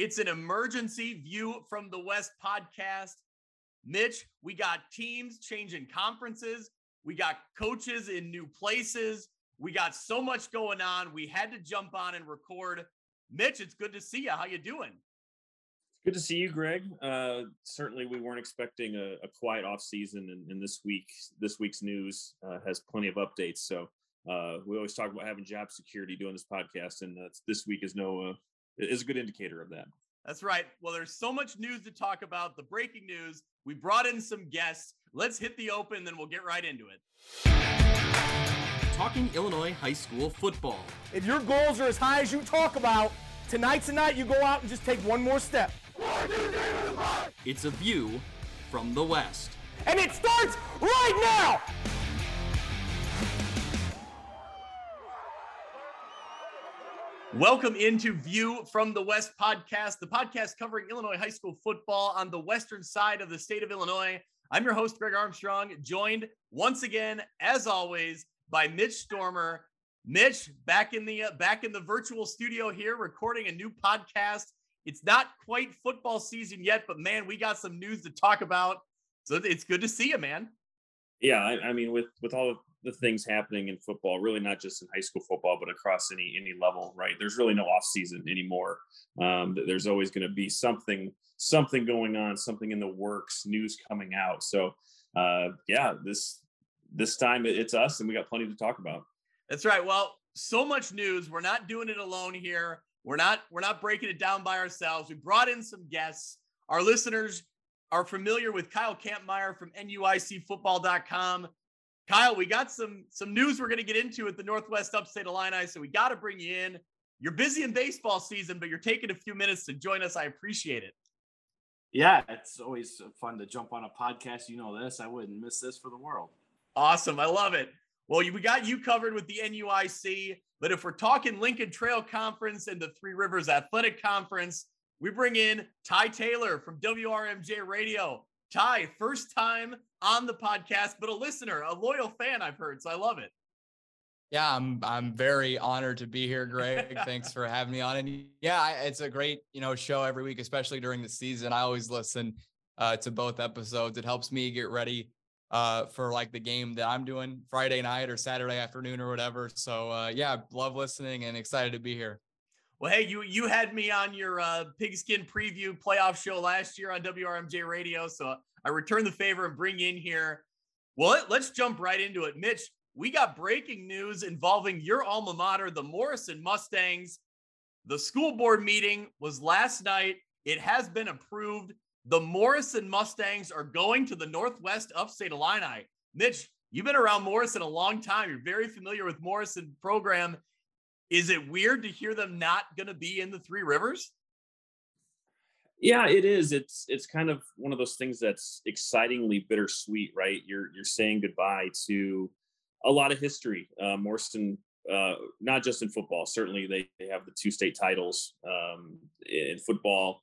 It's an emergency view from the West podcast. Mitch, we got teams changing conferences. We got coaches in new places. We got so much going on. We had to jump on and record. Mitch, it's good to see you. How you doing? Good to see you, Greg. Uh, certainly, we weren't expecting a, a quiet off season, and, and, this week, this week's news uh, has plenty of updates. So uh, we always talk about having job security doing this podcast, and this week is no uh, is a good indicator of that. That's right. Well, there's so much news to talk about. The breaking news. We brought in some guests. Let's hit the open, then we'll get right into it. Talking Illinois high school football. If your goals are as high as you talk about, tonight's the night you go out and just take one more step. It's a view from the West. And it starts right now! Welcome into View from the West podcast, the podcast covering Illinois high school football on the western side of the state of Illinois. I'm your host, Greg Armstrong, joined once again, as always, by Mitch Stormer. Mitch, back in the uh, back in the virtual studio here, recording a new podcast it's not quite football season yet, but man, we got some news to talk about. So it's good to see you, man. Yeah, I, I mean, with with all the things happening in football, really not just in high school football, but across any any level, right? There's really no off season anymore. Um, there's always going to be something something going on, something in the works, news coming out. So uh, yeah, this this time it's us, and we got plenty to talk about. That's right. Well, so much news. We're not doing it alone here. We're not we're not breaking it down by ourselves. We brought in some guests. Our listeners are familiar with Kyle Kampmeyer from NUICfootball.com. Kyle, we got some some news we're going to get into at the Northwest Upstate Illini, so we got to bring you in. You're busy in baseball season, but you're taking a few minutes to join us. I appreciate it. Yeah, it's always fun to jump on a podcast. You know this. I wouldn't miss this for the world. Awesome. I love it. Well, we got you covered with the NUIC. But if we're talking Lincoln Trail Conference and the Three Rivers Athletic Conference, we bring in Ty Taylor from WRMJ Radio. Ty, first time on the podcast, but a listener, a loyal fan, I've heard. So I love it. Yeah, I'm I'm very honored to be here, Greg. Thanks for having me on. And yeah, it's a great you know show every week, especially during the season. I always listen uh, to both episodes. It helps me get ready uh, for like the game that I'm doing Friday night or Saturday afternoon or whatever. So uh, yeah, love listening and excited to be here. Well, hey, you you had me on your uh, pigskin preview playoff show last year on WRMJ Radio, so I return the favor and bring you in here. Well, let's jump right into it, Mitch. We got breaking news involving your alma mater, the Morrison Mustangs. The school board meeting was last night. It has been approved. The Morrison Mustangs are going to the Northwest Upstate Illini. Mitch, you've been around Morrison a long time. You're very familiar with Morrison program. Is it weird to hear them not going to be in the Three Rivers? Yeah, it is. It's it's kind of one of those things that's excitingly bittersweet, right? You're you're saying goodbye to a lot of history. Uh, Morrison, uh, not just in football, certainly they, they have the two state titles um, in football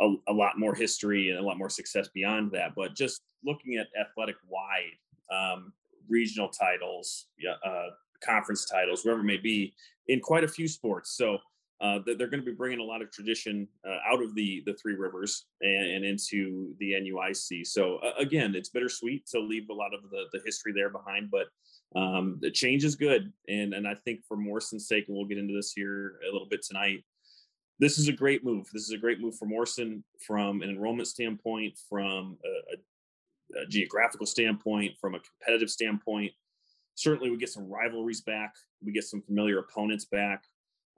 a, a, lot more history and a lot more success beyond that. But just looking at athletic wide, um, regional titles, uh, conference titles, wherever it may be, in quite a few sports. So uh, they're going to be bringing a lot of tradition uh, out of the the Three Rivers and, and into the NUIC. So uh, again, it's bittersweet to leave a lot of the, the history there behind, but um, the change is good. And and I think for Morrison's sake, and we'll get into this here a little bit tonight this is a great move. This is a great move for Morrison from an enrollment standpoint, from a, a, a geographical standpoint, from a competitive standpoint. Certainly, we get some rivalries back. We get some familiar opponents back.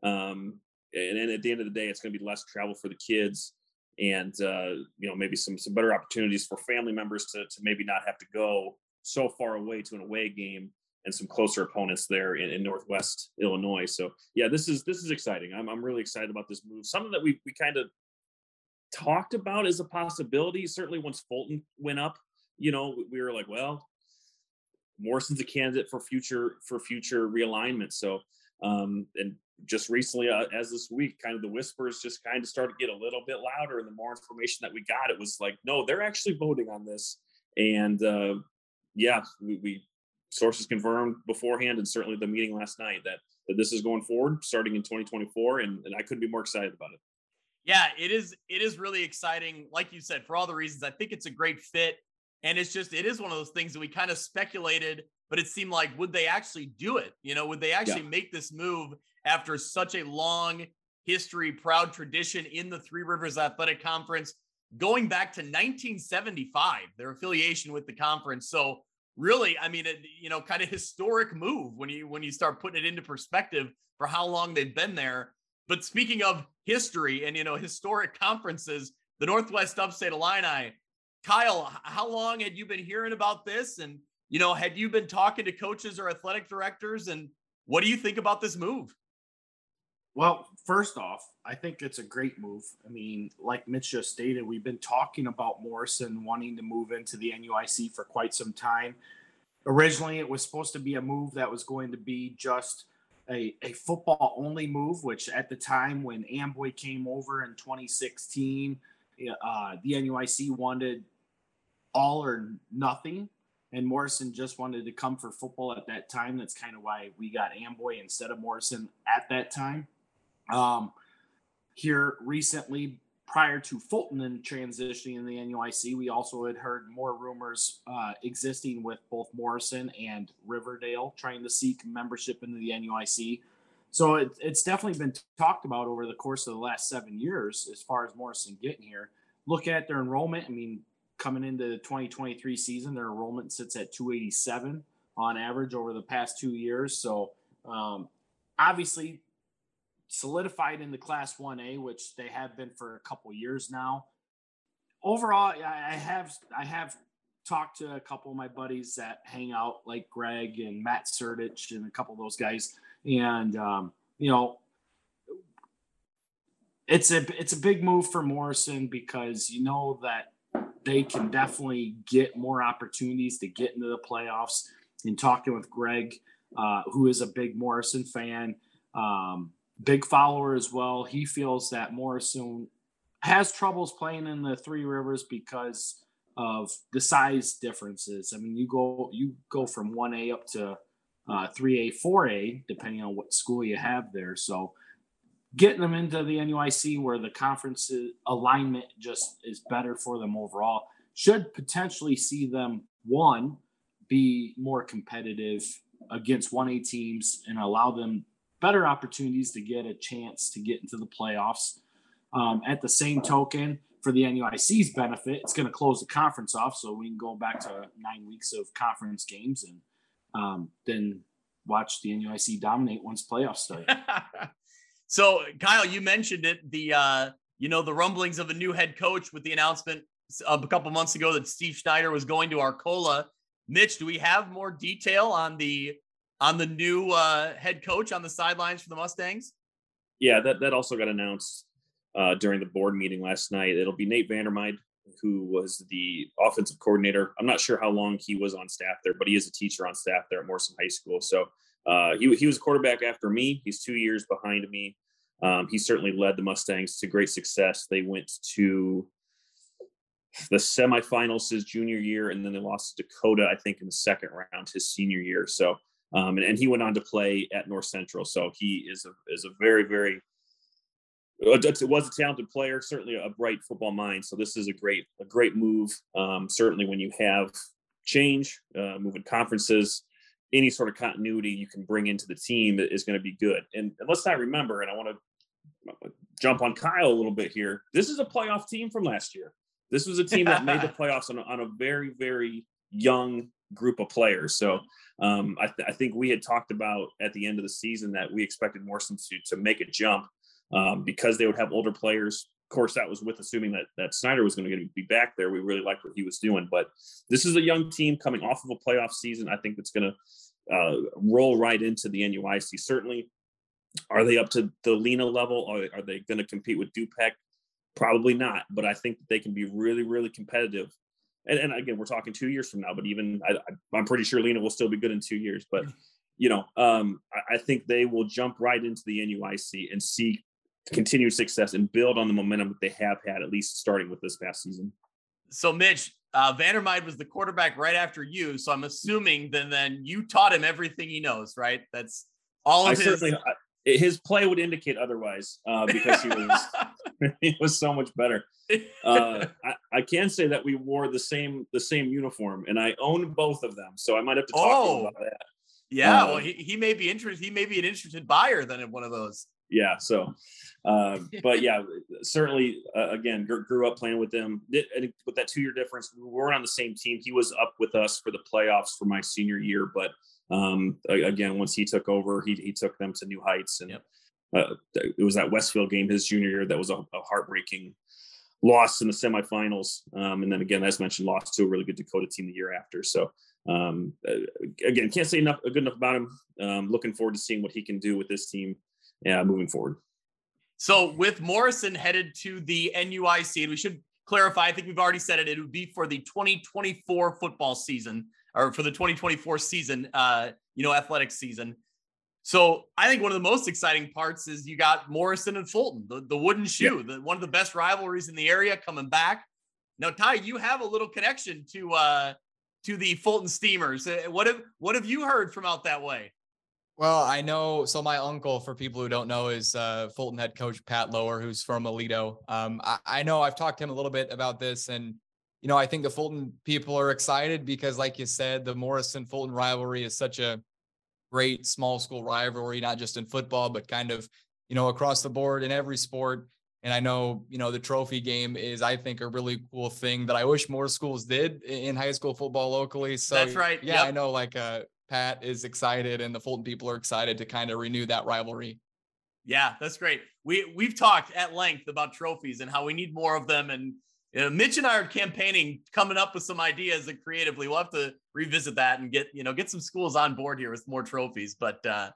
Um, and at the end of the day, it's going to be less travel for the kids, and uh, you know maybe some some better opportunities for family members to to maybe not have to go so far away to an away game and some closer opponents there in, in, Northwest Illinois. So yeah, this is this is exciting. I'm I'm really excited about this move. Something that we we kind of talked about as a possibility. Certainly once Fulton went up, you know, we were like, well, Morrison's a candidate for future for future realignment. So um, and just recently, uh, as this week, kind of the whispers just kind of started to get a little bit louder. And the more information that we got, it was like, no, they're actually voting on this. And uh, yeah, we, we sources confirmed beforehand, and certainly the meeting last night that that this is going forward starting in 2024, and, and I couldn't be more excited about it. Yeah, it is. It is really exciting. Like you said, for all the reasons, I think it's a great fit. And it's just, it is one of those things that we kind of speculated, but it seemed like, would they actually do it? You know, would they actually yeah. make this move after such a long history, proud tradition in the Three Rivers Athletic Conference, going back to 1975, their affiliation with the conference. So, really, I mean, it, you know, kind of historic move when you when you start putting it into perspective for how long they've been there. But speaking of history and you know historic conferences, the Northwest Upstate Illini, Kyle, how long had you been hearing about this? And you know, had you been talking to coaches or athletic directors? And what do you think about this move? Well, first off, I think it's a great move. I mean, like Mitch just stated, we've been talking about Morrison wanting to move into the NUIC for quite some time. Originally, it was supposed to be a move that was going to be just a, a football only move, which at the time when Amboy came over in 2016, uh, the NUIC wanted all or nothing. And Morrison just wanted to come for football at that time. That's kind of why we got Amboy instead of Morrison at that time. Um, here recently, prior to Fulton and transitioning in the NUIC, we also had heard more rumors uh, existing with both Morrison and Riverdale trying to seek membership into the NUIC. So it, it's definitely been talked about over the course of the last seven years as far as Morrison getting here. Look at their enrollment. I mean, coming into the 2023 season, their enrollment sits at 287 on average over the past two years. So um, obviously, solidified in the Class 1A, which they have been for a couple years now. Overall, I have I have talked to a couple of my buddies that hang out, like Greg and Matt Sertich and a couple of those guys, and um, you know, it's a it's a big move for Morrison because you know that they can definitely get more opportunities to get into the playoffs. In talking with Greg, uh, who is a big Morrison fan, um, big follower as well. He feels that Morrison has troubles playing in the Three Rivers because of the size differences. I mean, you go you go from one A up to uh, three A, four A, depending on what school you have there. So getting them into the NUIC where the conference alignment just is better for them overall should potentially see them one be more competitive against 1A teams and allow them better opportunities to get a chance to get into the playoffs. Um, at the same token, for the NUIC's benefit, it's going to close the conference off, so we can go back to nine weeks of conference games and um, then watch the NUIC dominate once playoffs start. so, Kyle, you mentioned it. The uh, you know the rumblings of a new head coach with the announcement a couple months ago that Steve Schneider was going to Arcola. Mitch, do we have more detail on the on the new uh, head coach on the sidelines for the Mustangs? Yeah, that, that also got announced uh, during the board meeting last night. It'll be Nate Vandermeid, who was the offensive coordinator. I'm not sure how long he was on staff there, but he is a teacher on staff there at Morrison High School. So uh, he, he was quarterback after me. He's two years behind me. Um, he certainly led the Mustangs to great success. They went to the semifinals his junior year, and then they lost to Dakota, I think, in the second round his senior year. So um, and, and, he went on to play at North Central. So he is a is a very very it was a talented player, certainly a bright football mind. So this is a great a great move. Um, certainly when you have change, uh, moving conferences, any sort of continuity you can bring into the team is going to be good. And, and let's not remember, and I want to jump on Kyle a little bit here. This is a playoff team from last year. This was a team that made the playoffs on a, on a very very young group of players. So um, I, th- I, think we had talked about at the end of the season that we expected Morrison to, to make a jump um, because they would have older players. Of course, that was with assuming that that Snyder was going to be back there. We really liked what he was doing, but this is a young team coming off of a playoff season. I think it's going to uh, roll right into the NUIC. Certainly, are they up to the Lena level? Or are they going to compete with Dupec? Probably not, but I think that they can be really, really competitive and, and again, we're talking two years from now, but even I, am pretty sure Lena will still be good in two years. But you know, um, I, I, think they will jump right into the NUIC and see continued success and build on the momentum that they have had, at least starting with this past season. So, Mitch, uh, Vandermeid was the quarterback right after you. So I'm assuming then then you taught him everything he knows, right? That's all of I his. His play would indicate otherwise uh, because he was he was so much better. Uh, I, I, can say that we wore the same the same uniform, and I own both of them, so I might have to talk oh, about that. Yeah, um, well, he, he may be interested. He may be an interested buyer than in one of those. Yeah. So, uh, but yeah, certainly uh, again grew, grew, up playing with them. With that two year difference, we weren't on the same team. He was up with us for the playoffs for my senior year, but um, again, once he took over, he he took them to new heights, and yep. uh, it was that Westfield game his junior year that was a, a heartbreaking loss in the semifinals, um, and then again, as mentioned, lost to a really good Dakota team the year after. So um, uh, again, can't say enough good enough about him. Um, looking forward to seeing what he can do with this team uh, moving forward. So with Morrison headed to the NUIC, and we should clarify, I think we've already said it, it would be for the 2024 football season or for the 2024 season, uh, you know, athletic season. So I think one of the most exciting parts is you got Morrison and Fulton, the, the wooden shoe, yeah. the, one of the best rivalries in the area coming back. Now, Ty, you have a little connection to uh, to the Fulton Steamers. Uh, what have what have you heard from out that way? Well, I know. So my uncle, for people who don't know, is uh, Fulton head coach Pat Lower, who's from Aledo. Um, I, I, know I've talked to him a little bit about this, and you know, I think the Fulton people are excited because, like you said, the Morrison Fulton rivalry is such a great small school rivalry, not just in football, but kind of, you know, across the board in every sport. And I know, you know, the trophy game is, I think, a really cool thing that I wish more schools did in high school football locally. So that's right. Yeah, yep. I know like uh, Pat is excited and the Fulton people are excited to kind of renew that rivalry. Yeah, that's great. We we've talked at length about trophies and how we need more of them. And you know, Mitch and I are campaigning, coming up with some ideas and creatively. We'll have to revisit that and get you know get some schools on board here with more trophies. But uh,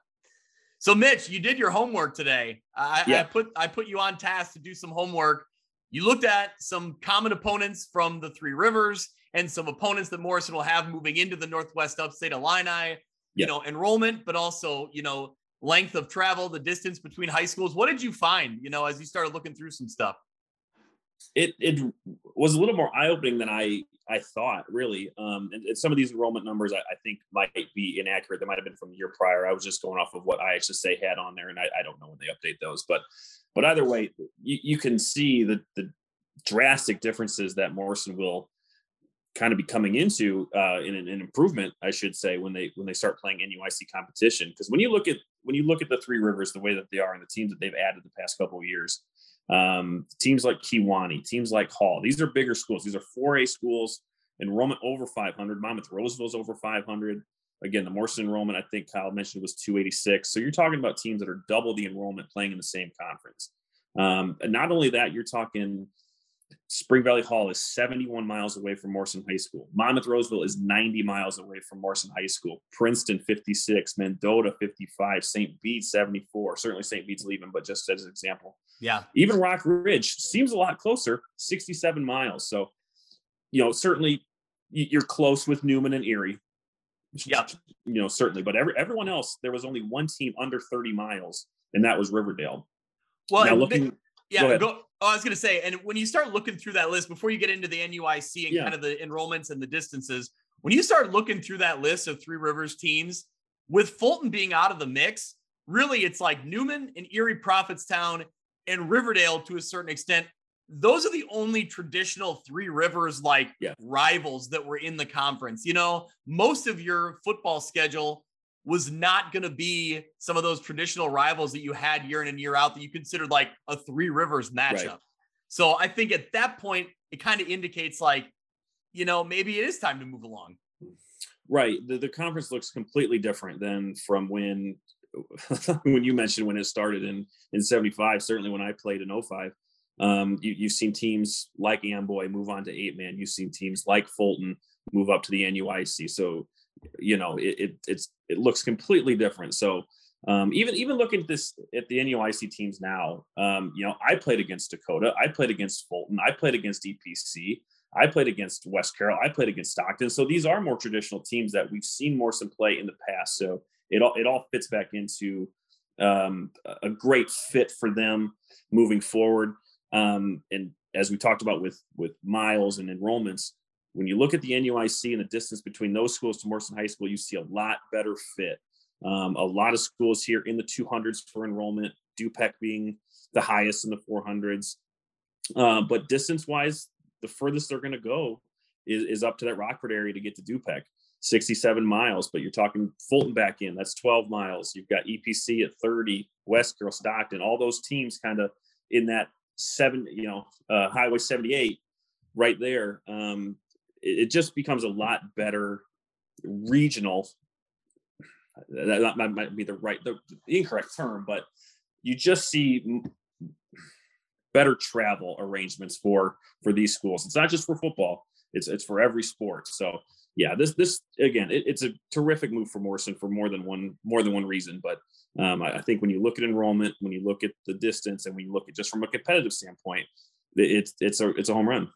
so, Mitch, you did your homework today. I, yeah. I put I put you on task to do some homework. You looked at some common opponents from the Three Rivers and some opponents that Morrison will have moving into the Northwest Upstate Illini. Yeah. You know, enrollment, but also you know length of travel, the distance between high schools. What did you find? You know, as you started looking through some stuff it it was a little more eye opening than I I thought really. Um, and, and some of these enrollment numbers I, I, think might be inaccurate. They might have been from the year prior. I was just going off of what IHSA had on there, and I, I don't know when they update those. But but either way, you, you can see the the drastic differences that Morrison will kind of be coming into uh, in an, an, improvement, I should say, when they when they start playing NUIC competition. Because when you look at when you look at the Three Rivers, the way that they are, and the teams that they've added the past couple of years, um, teams like Kewanee, teams like Hall, these are bigger schools. These are 4A schools, enrollment over 500. Monmouth Roseville's over 500. Again, the Morrison enrollment, I think Kyle mentioned, was 286. So you're talking about teams that are double the enrollment playing in the same conference. Um, and not only that, you're talking Spring Valley Hall is 71 miles away from Morrison High School. Monmouth Roseville is 90 miles away from Morrison High School. Princeton 56, Mendota 55, St. Bede 74. Certainly St. Bede's leaving, but just as an example. Yeah. Even Rockridge seems a lot closer, 67 miles. So, you know, certainly you're close with Newman and Erie. Yeah. You know, certainly. But every, everyone else, there was only one team under 30 miles, and that was Riverdale. Well, now looking. Yeah, go, go Oh, I was going to say, and when you start looking through that list before you get into the NUIC and yeah. kind of the enrollments and the distances, when you start looking through that list of Three Rivers teams, with Fulton being out of the mix, really it's like Newman and Erie Prophetstown and Riverdale to a certain extent. Those are the only traditional Three Rivers like yeah. rivals that were in the conference. You know, most of your football schedule was not going to be some of those traditional rivals that you had year in and year out that you considered like a three rivers matchup. Right. So I think at that point, it kind of indicates like, you know, maybe it is time to move along. Right. The, the conference looks completely different than from when when you mentioned when it started in in 75 certainly when i played in 05 um, you, you've seen teams like amboy move on to eight man you've seen teams like fulton move up to the nuic so you know it, it it's it looks completely different so um, even even looking at this at the NUIC teams now, um, you know, I played against Dakota, I played against Fulton, I played against EPC, I played against West Carroll, I played against Stockton. So these are more traditional teams that we've seen Morrison play in the past. So it all it all fits back into um, a great fit for them moving forward. Um, and as we talked about with with miles and enrollments, when you look at the NUIC and the distance between those schools to Morrison High School, you see a lot better fit Um, a lot of schools here in the 200s for enrollment, DuPec being the highest in the 400s. Uh, but distance wise, the furthest they're going to go is, is up to that Rockford area to get to DuPec, 67 miles. But you're talking Fulton back in, that's 12 miles. You've got EPC at 30, West Carroll, Stockton, all those teams kind of in that seven, you know, uh, Highway 78 right there. Um, it, it just becomes a lot better regional. That, that might be the right, the, the incorrect term, but you just see better travel arrangements for for these schools. It's not just for football; it's it's for every sport. So yeah, this this again, it, it's a terrific move for Morrison for more than one more than one reason. But um, I, I, think when you look at enrollment, when you look at the distance, and when you look at just from a competitive standpoint, it's it's a it's a home run.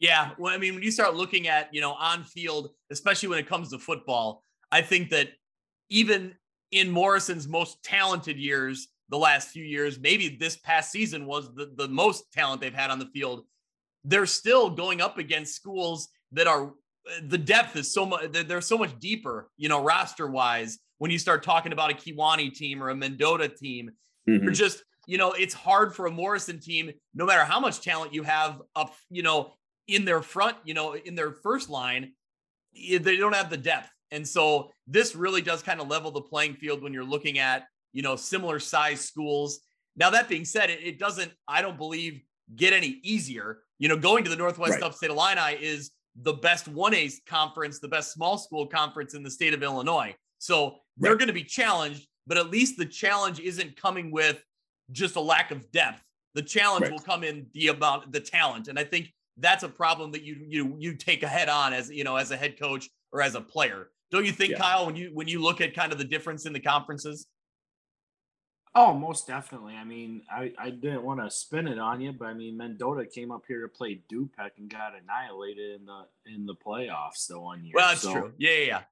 Yeah, well, I mean, when you start looking at you know on field, especially when it comes to football, I think that even in Morrison's most talented years, the last few years, maybe this past season was the, the most talent they've had on the field. They're still going up against schools that are the depth is so much they're so much deeper, you know, roster wise. When you start talking about a Kewanee team or a Mendota team, mm-hmm. you're just, you know, it's hard for a Morrison team, no matter how much talent you have up, you know, in their front, you know, in their first line, they don't have the depth. And so this really does kind of level the playing field when you're looking at you know, similar size schools. Now, that being said, it, it doesn't, I don't believe, get any easier. You know, going to the Northwest right. Upstate Illini is the best 1A conference, the best small school conference in the state of Illinois. So they're right. going to be challenged, but at least the challenge isn't coming with just a lack of depth. The challenge right. will come in the amount, the talent. And I think that's a problem that you you you take a head on as you know as a head coach or as a player. Don't you think, yeah. Kyle, when you when you look at kind of the difference in the conferences? Oh, most definitely. I mean, I, I didn't want to spin it on you, but I mean, Mendota came up here to play DuPec and got annihilated in the in the playoffs the one year. Well, that's so, true. Yeah, yeah, yeah.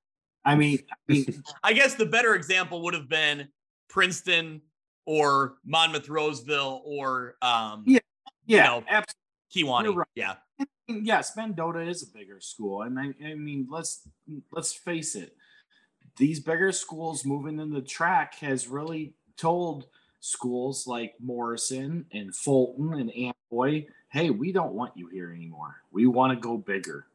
I mean, I mean, I guess the better example would have been Princeton or Monmouth Roseville or um, yeah, yeah, you know, absolutely. Kewanee. Right. Yeah. Yes, Mendota is a bigger school, and I, I mean, let's let's face it. These bigger schools moving in the TRAC has really told schools like Morrison and Fulton and Amboy, hey, we don't want you here anymore. We want to go bigger.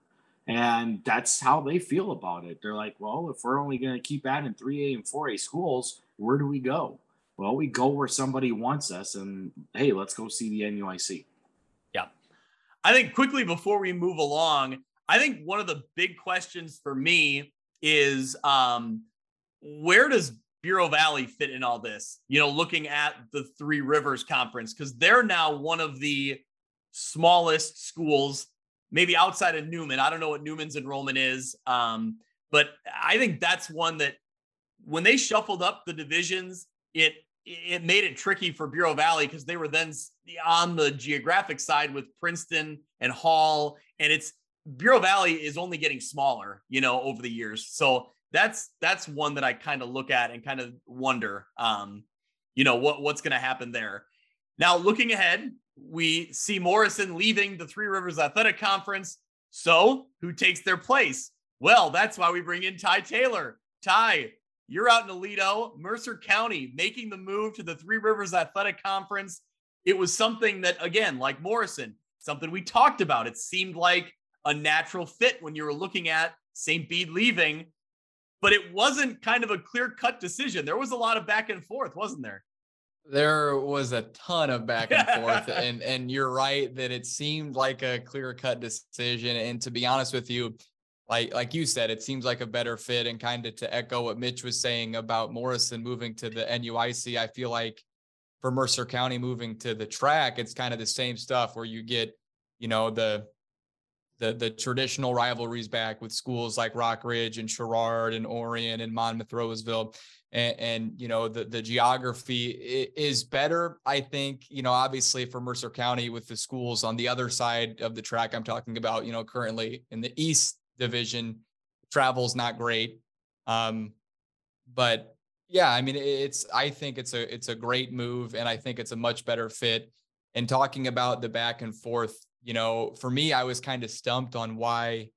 And that's how they feel about it. They're like, well, if we're only going to keep adding 3A and 4A schools, where do we go? Well, we go where somebody wants us. And hey, let's go see the NUIC. I think quickly before we move along, I think one of the big questions for me is um, where does Bureau Valley fit in all this? You know, looking at the Three Rivers Conference, because they're now one of the smallest schools, maybe outside of Newman. I don't know what Newman's enrollment is. Um, but I think that's one that when they shuffled up the divisions, it it made it tricky for Bureau Valley because they were then on the geographic side with Princeton and Hall, and it's Bureau Valley is only getting smaller, you know, over the years. So that's that's one that I kind of look at and kind of wonder, um, you know, what what's going to happen there. Now, looking ahead, we see Morrison leaving the Three Rivers Athletic Conference. So, who takes their place? Well, that's why we bring in Ty Taylor. Ty, you're out in Aledo, Mercer County, making the move to the Three Rivers Athletic Conference. It was something that, again, like Morrison, something we talked about. It seemed like a natural fit when you were looking at St. Bede leaving but it wasn't kind of a clear cut decision. There was a lot of back and forth, wasn't there? There was a ton of back and forth, and and you're right that it seemed like a clear cut decision. And to be honest with you, like like you said, it seems like a better fit. And kind of to echo what Mitch was saying about Morrison moving to the NUIC, I feel like for Mercer County moving to the TRAC, it's kind of the same stuff where you get, you know, the the the traditional rivalries back with schools like Rockridge and Sherrard and Orion and Monmouth Roseville. And, and, you know the the geography is better i think you know obviously for mercer county with the schools on the other side of the TRAC i'm talking about you know currently in the east division travel's not great um but yeah i mean it's i think it's a it's a great move and i think it's a much better fit and talking about the back and forth you know, for me, I was kind of stumped on why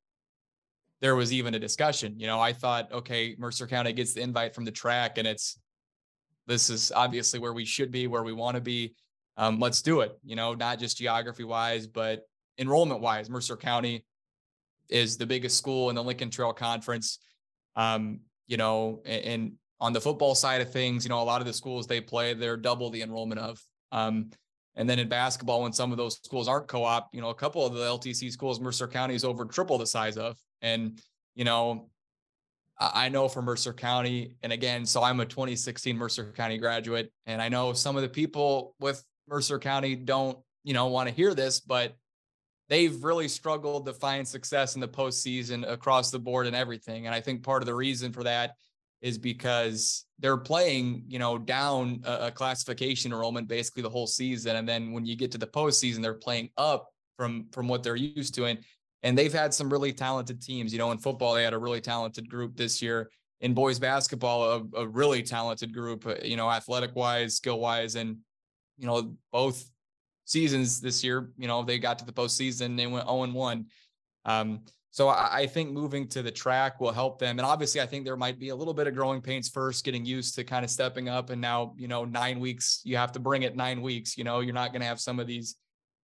there was even a discussion. You know, I thought, okay, Mercer County gets the invite from the TRAC, and it's this is obviously where we should be, where we want to be. Um, let's do it. You know, not just geography wise, but enrollment wise. Mercer County is the biggest school in the Lincoln Trail Conference. Um, you know, and, and on the football side of things, you know, a lot of the schools they play, they're double the enrollment of. Um, and then in basketball, when some of those schools aren't co-op, you know, a couple of the LTC schools, Mercer County is over triple the size of. And, you know, I know from Mercer County, and again, so I'm a 2016 Mercer County graduate, and I know some of the people with Mercer County don't, you know, want to hear this, but they've really struggled to find success in the postseason across the board and everything. And I think part of the reason for that is because they're playing, you know, down a, a, classification enrollment basically the whole season, and then when you get to the postseason, they're playing up from from what they're used to, and and they've had some really talented teams. You know, in football, they had a really talented group this year. In boys basketball, a, a really talented group. Uh, you know, athletic wise, skill wise, and you know both seasons this year. You know, they got to the postseason, they went zero oh and one. Um, so I, I think moving to the TRAC will help them. And obviously, I think there might be a little bit of growing pains first, getting used to kind of stepping up. And now, you know, nine weeks, you have to bring it nine weeks. You know, you're not going to have some of these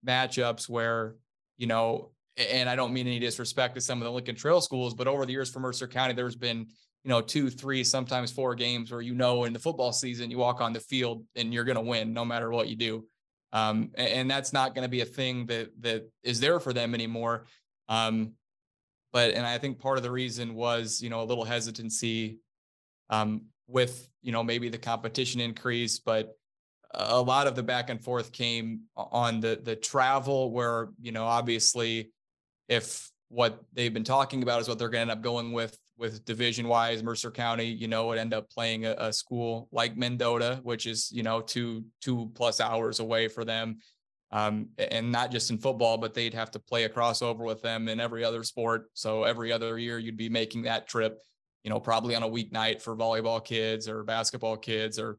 matchups where, you know, and I don't mean any disrespect to some of the Lincoln Trail schools, but over the years for Mercer County, there's been, you know, two, three, sometimes four games where you know in the football season you walk on the field and you're going to win no matter what you do. Um, and, that's not going to be a thing that that is there for them anymore. Um, but and I think part of the reason was you know a little hesitancy um, with you know maybe the competition increase, but a lot of the back and forth came on the the travel where you know obviously if what they've been talking about is what they're going to end up going with with division wise mercer county you know would end up playing a, a, school like mendota which is you know two two plus hours away for them um, and not just in football, but they'd have to play a crossover with them in every other sport. So every other year, you'd be making that trip, you know, probably on a weeknight for volleyball kids or basketball kids or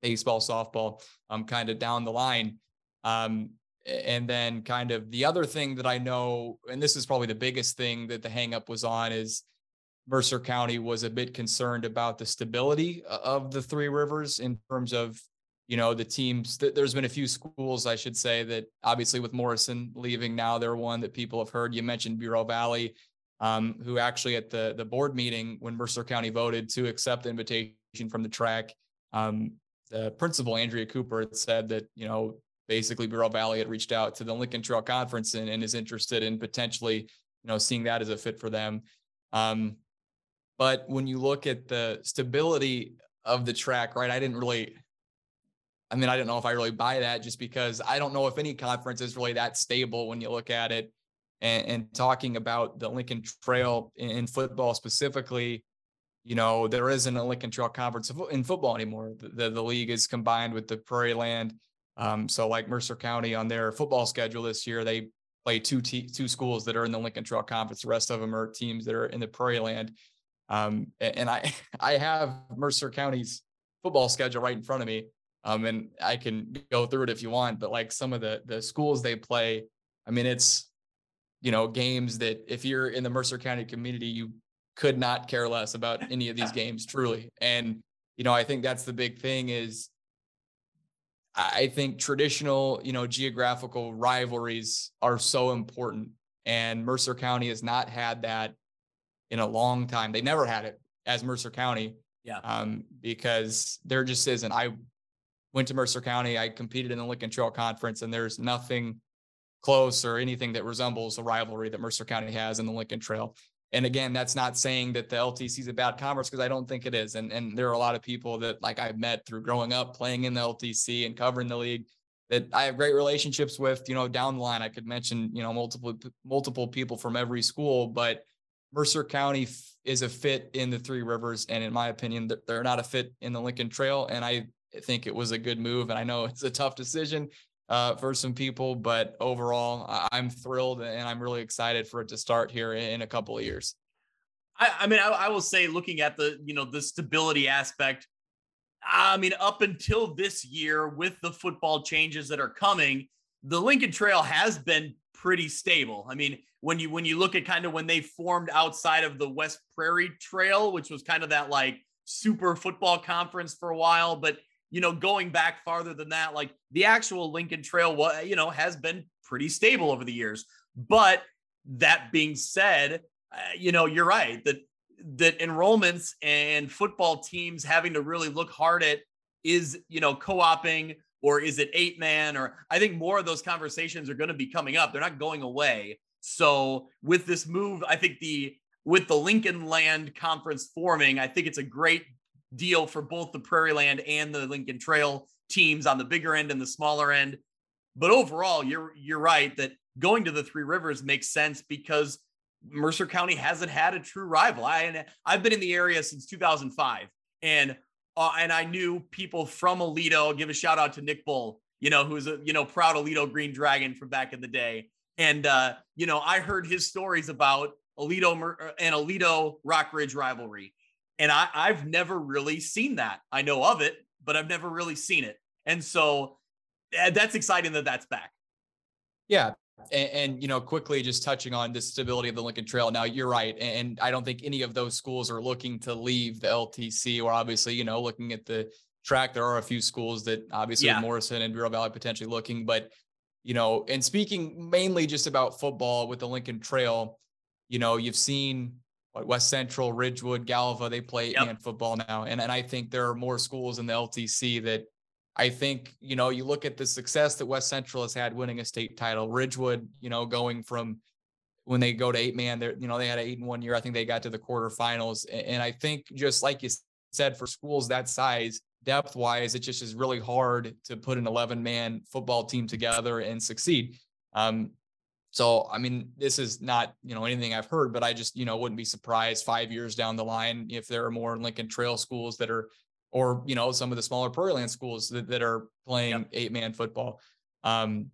baseball, softball, um, kind of down the line. Um, and then kind of the other thing that I know, and this is probably the biggest thing that the hangup was on is Mercer County was a bit concerned about the stability of the three rivers in terms of you know the teams there's been a few schools i should say that obviously with morrison leaving now they're one that people have heard. You mentioned bureau valley um, who actually at the the board meeting when mercer county voted to accept the invitation from the TRAC um, the principal andrea cooper had said that you know basically bureau valley had reached out to the lincoln trail conference and, and is interested in potentially you know seeing that as a fit for them. Um, but when you look at the stability of the TRAC right i didn't really I mean, I don't know if I really buy that just because I don't know if any conference is really that stable when you look at it. And, and talking about the Lincoln Trail in, in, football specifically, you know, there isn't a Lincoln Trail conference in football anymore. The, the, the league is combined with the Prairie Land. Um, so, like Mercer County on their football schedule this year, they play two te- two schools that are in the Lincoln Trail Conference. The rest of them are teams that are in the Prairie Land. Um, and I I have Mercer County's football schedule right in front of me um, and I can go through it if you want, but like some of the the schools they play, I mean, it's you know games that if you're in the Mercer County community, you could not care less about any of these games, truly. And you know, I think that's the big thing is I think traditional, you know, geographical rivalries are so important. And Mercer County has not had that in a long time. They never had it as Mercer County. Yeah. Um, because there just isn't. I went to Mercer County. I competed in the Lincoln Trail Conference, and there's nothing close or anything that resembles the rivalry that Mercer County has in the Lincoln Trail. And again, that's not saying that the LTC is a bad conference because I don't think it is. And and there are a lot of people that like I've met through growing up playing in the LTC and covering the league that I have great relationships with. You know, down the line, I could mention you know multiple multiple people from every school, but Mercer County is a fit in the Three Rivers, and in my opinion, they're not a fit in the Lincoln Trail. And I think it was a good move. And I know it's a tough decision uh, for some people, but overall, I'm thrilled and I'm really excited for it to start here in a couple of years. I, I mean, I, I will say, looking at the you know the stability aspect, I mean, up until this year, with the football changes that are coming, the Lincoln Trail has been pretty stable. I mean, when you when you look at kind of when they formed outside of the West Prairie Trail, which was kind of that like super football conference for a while, but you know, going back farther than that, like the actual Lincoln Trail, what you know, has been pretty stable over the years. But that being said, uh, you know, you're right that that enrollments and football teams having to really look hard at is you know co-oping or is it eight man or i think more of those conversations are going to be coming up they're not going away so with this move i think the with the lincoln land conference forming i think it's a great deal for both the prairie land and the lincoln trail teams on the bigger end and the smaller end but overall you're you're right that going to the three rivers makes sense because mercer county hasn't had a true rival i and i've been in the area since 2005 and uh, and I knew people from Aledo. I'll give a shout out to Nick Bull, you know, who's a you know proud Aledo Green Dragon from back in the day. And uh, you know, I heard his stories about Aledo uh, and Aledo Rockridge rivalry, and I, I've never really seen that. I know of it, but I've never really seen it. And so eh, that's exciting that that's back. Yeah, and, and, you know, quickly just touching on the stability of the Lincoln Trail. Now you're right, and I don't think any of those schools are looking to leave the LTC. Or obviously, you know, looking at the TRAC, there are a few schools that obviously yeah. Morrison and Bureau Valley potentially looking, but you know, and speaking mainly just about football with the Lincoln Trail, you know, you've seen what West Central, Ridgewood, Galva, they play yep. football now, and and I think there are more schools in the LTC that I think, you know, you look at the success that West Central has had winning a state title, Ridgewood, you know, going from when they go to eight man, they're, you know, they had an eight in one year. I think they got to the quarterfinals. And I think just like you said, for schools that size, depth wise, it just is really hard to put an 11 man football team together and succeed. Um, so, I mean, this is not, you know, anything I've heard, but I just, you know, wouldn't be surprised five years down the line if there are more Lincoln Trail schools that are or you know some of the smaller prairie land schools that, that are playing yep. eight man football um,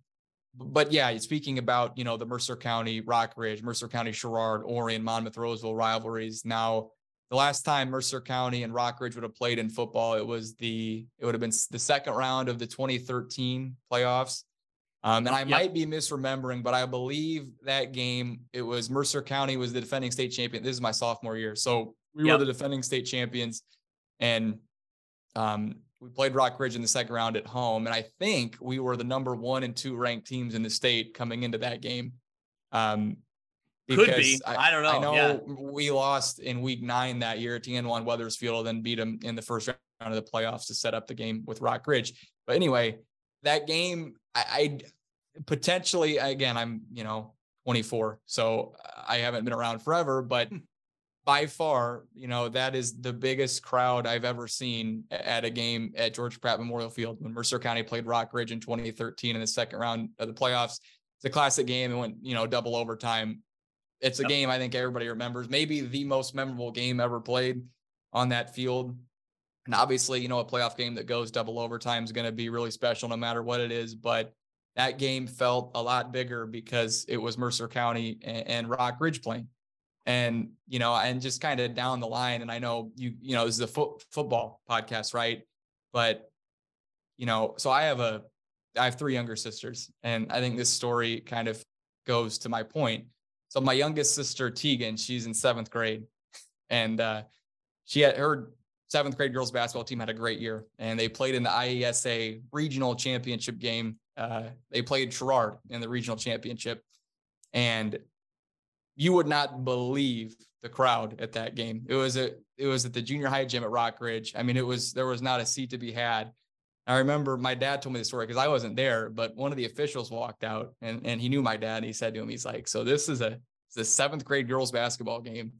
but yeah speaking about you know the mercer county rockridge mercer county sherrard orion monmouth roseville rivalries now the last time mercer county and rockridge would have played in football it was the it would have been the second round of the 2013 playoffs um, and I yep. might be misremembering, but I believe that game it was Mercer County was the defending state champion. This is my sophomore year, so we yep. were the defending state champions, and um, we played Rockridge in the second round at home, and I think we were the number one and two ranked teams in the state coming into that game. Um, Could be. I, I, don't know. I know yeah. we lost in week nine that year at TN1 Wethersfield, then beat them in the first round of the playoffs to set up the game with Rockridge. But anyway, that game, I, I potentially, again, I'm, you know, 24, so I haven't been around forever, but hmm by far, you know, that is the biggest crowd I've ever seen at a game at George Pratt Memorial Field when Mercer County played Rock Ridge in 2013 in the second round of the playoffs. It's a classic game and went, you know, double overtime. It's a yep. game I think everybody remembers, maybe the most memorable game ever played on that field. And obviously, you know, a playoff game that goes double overtime is going to be really special no matter what it is. But that game felt a lot bigger because it was Mercer County and, and Rockridge playing and you know and just kind of down the line and i know you you know this is a fo- football podcast right but you know so i have a i have three younger sisters and i think this story kind of goes to my point so my youngest sister tegan she's in seventh grade and uh she had her seventh grade girls basketball team had a great year and they played in the iesa regional championship game uh they played sherrard in the regional championship and you would not believe the crowd at that game. It was a it was at the junior high gym at Rockridge. I mean, it was there was not a seat to be had. I remember my dad told me the story because I wasn't there, but one of the officials walked out and, and he knew my dad. And he said to him, he's like, So this is a a seventh grade girls basketball game.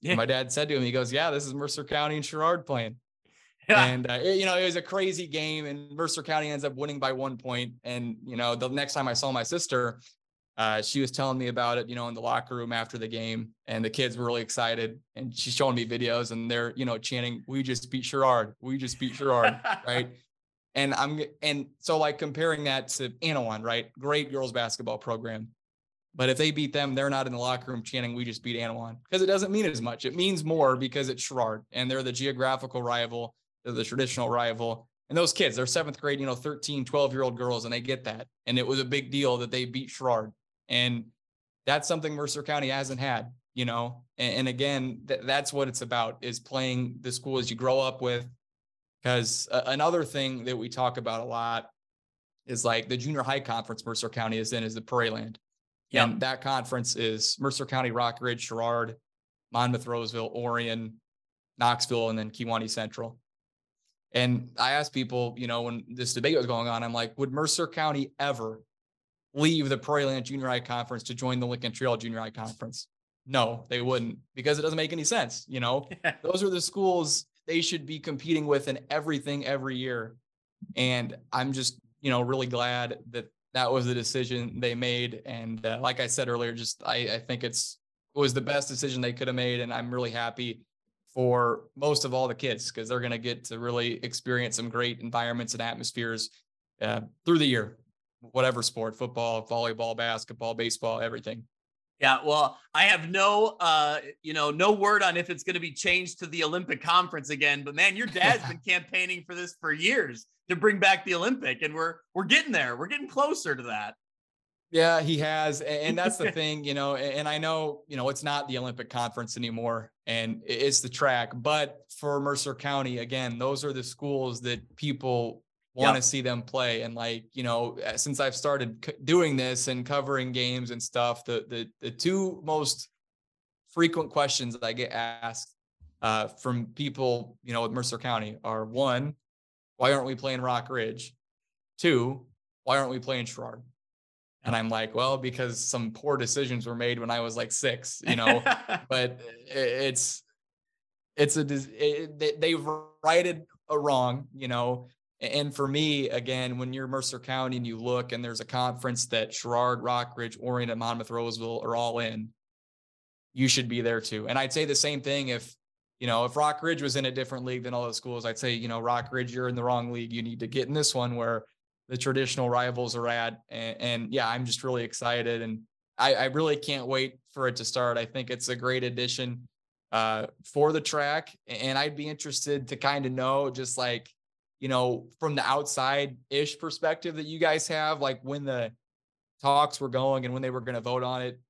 Yeah. my dad said to him, he goes, Yeah, this is Mercer County and Sherrard playing. Yeah. And uh, it, you know, it was a crazy game, and Mercer County ends up winning by one point. And you know, the next time I saw my sister, uh, she was telling me about it, you know, in the locker room after the game, and the kids were really excited. And she's showing me videos, and they're, you know, chanting, "We just beat Sherrard. We just beat Sherrard." right? And I'm, and so like comparing that to Annawan, right? Great girls basketball program, but if they beat them, they're not in the locker room chanting, "We just beat Annawan," because it doesn't mean as much. It means more because it's Sherrard, and they're the geographical rival, they're the traditional rival. And those kids, they're seventh grade, you know, 13, 12 year old girls, and they get that. And it was a big deal that they beat Sherrard And that's something Mercer County hasn't had, you know. And, and again, th- that's what it's about is playing the schools you grow up with. Because uh, another thing that we talk about a lot is like the junior high conference Mercer County is in is the Prairie Land. Yep. And that conference is Mercer County, Rockridge, Sherrard, Monmouth, Roseville, Orion, Knoxville, and then Kewanee Central. And I asked people, you know, when this debate was going on, I'm like, would Mercer County ever leave the Prairie Land Junior High Conference to join the Lincoln Trail Junior High Conference? No, they wouldn't because it doesn't make any sense. You know, those are the schools they should be competing with in everything every year. And I'm just, you know, really glad that that was the decision they made. And uh, like I said earlier, just I, I think it's it was the best decision they could have made, and I'm really happy for most of all the kids because they're going to get to really experience some great environments and atmospheres uh, through the year, whatever sport, football, volleyball, basketball, baseball, everything. Yeah, well, I have no, uh, you know, no word on if it's going to be changed to the Olympic conference again. But man, your dad's been campaigning for this for years to bring back the Olympic, and we're we're getting there. We're getting closer to that. Yeah, he has, and that's the thing, you know. And I know, you know, it's not the Olympic conference anymore, and it's the TRAC. But for Mercer County, again, those are the schools that people want to see them play. And like, you know, since I've started c- doing this and covering games and stuff, the the the two most frequent questions that I get asked uh, from people, you know, with Mercer County are one, why aren't we playing Rockridge? Two, why aren't we playing Sherrard? And I'm like, well, because some poor decisions were made when I was like six, you know. but it's it's a it, they, they've righted a wrong, you know. And for me, again, when you're Mercer County and you look and there's a conference that Sherrard, Rockridge, Orion, and Monmouth Roseville are all in, you should be there too. And I'd say the same thing if you know if Rockridge was in a different league than all those schools. I'd say you know Rockridge, you're in the wrong league. You need to get in this one where the traditional rivals are at. And, and yeah, I'm just really excited and I, I really can't wait for it to start. I think it's a great addition uh, for the TRAC. And I'd be interested to kind of know just like, you know, from the outside ish perspective that you guys have, like when the talks were going and when they were going to vote on it,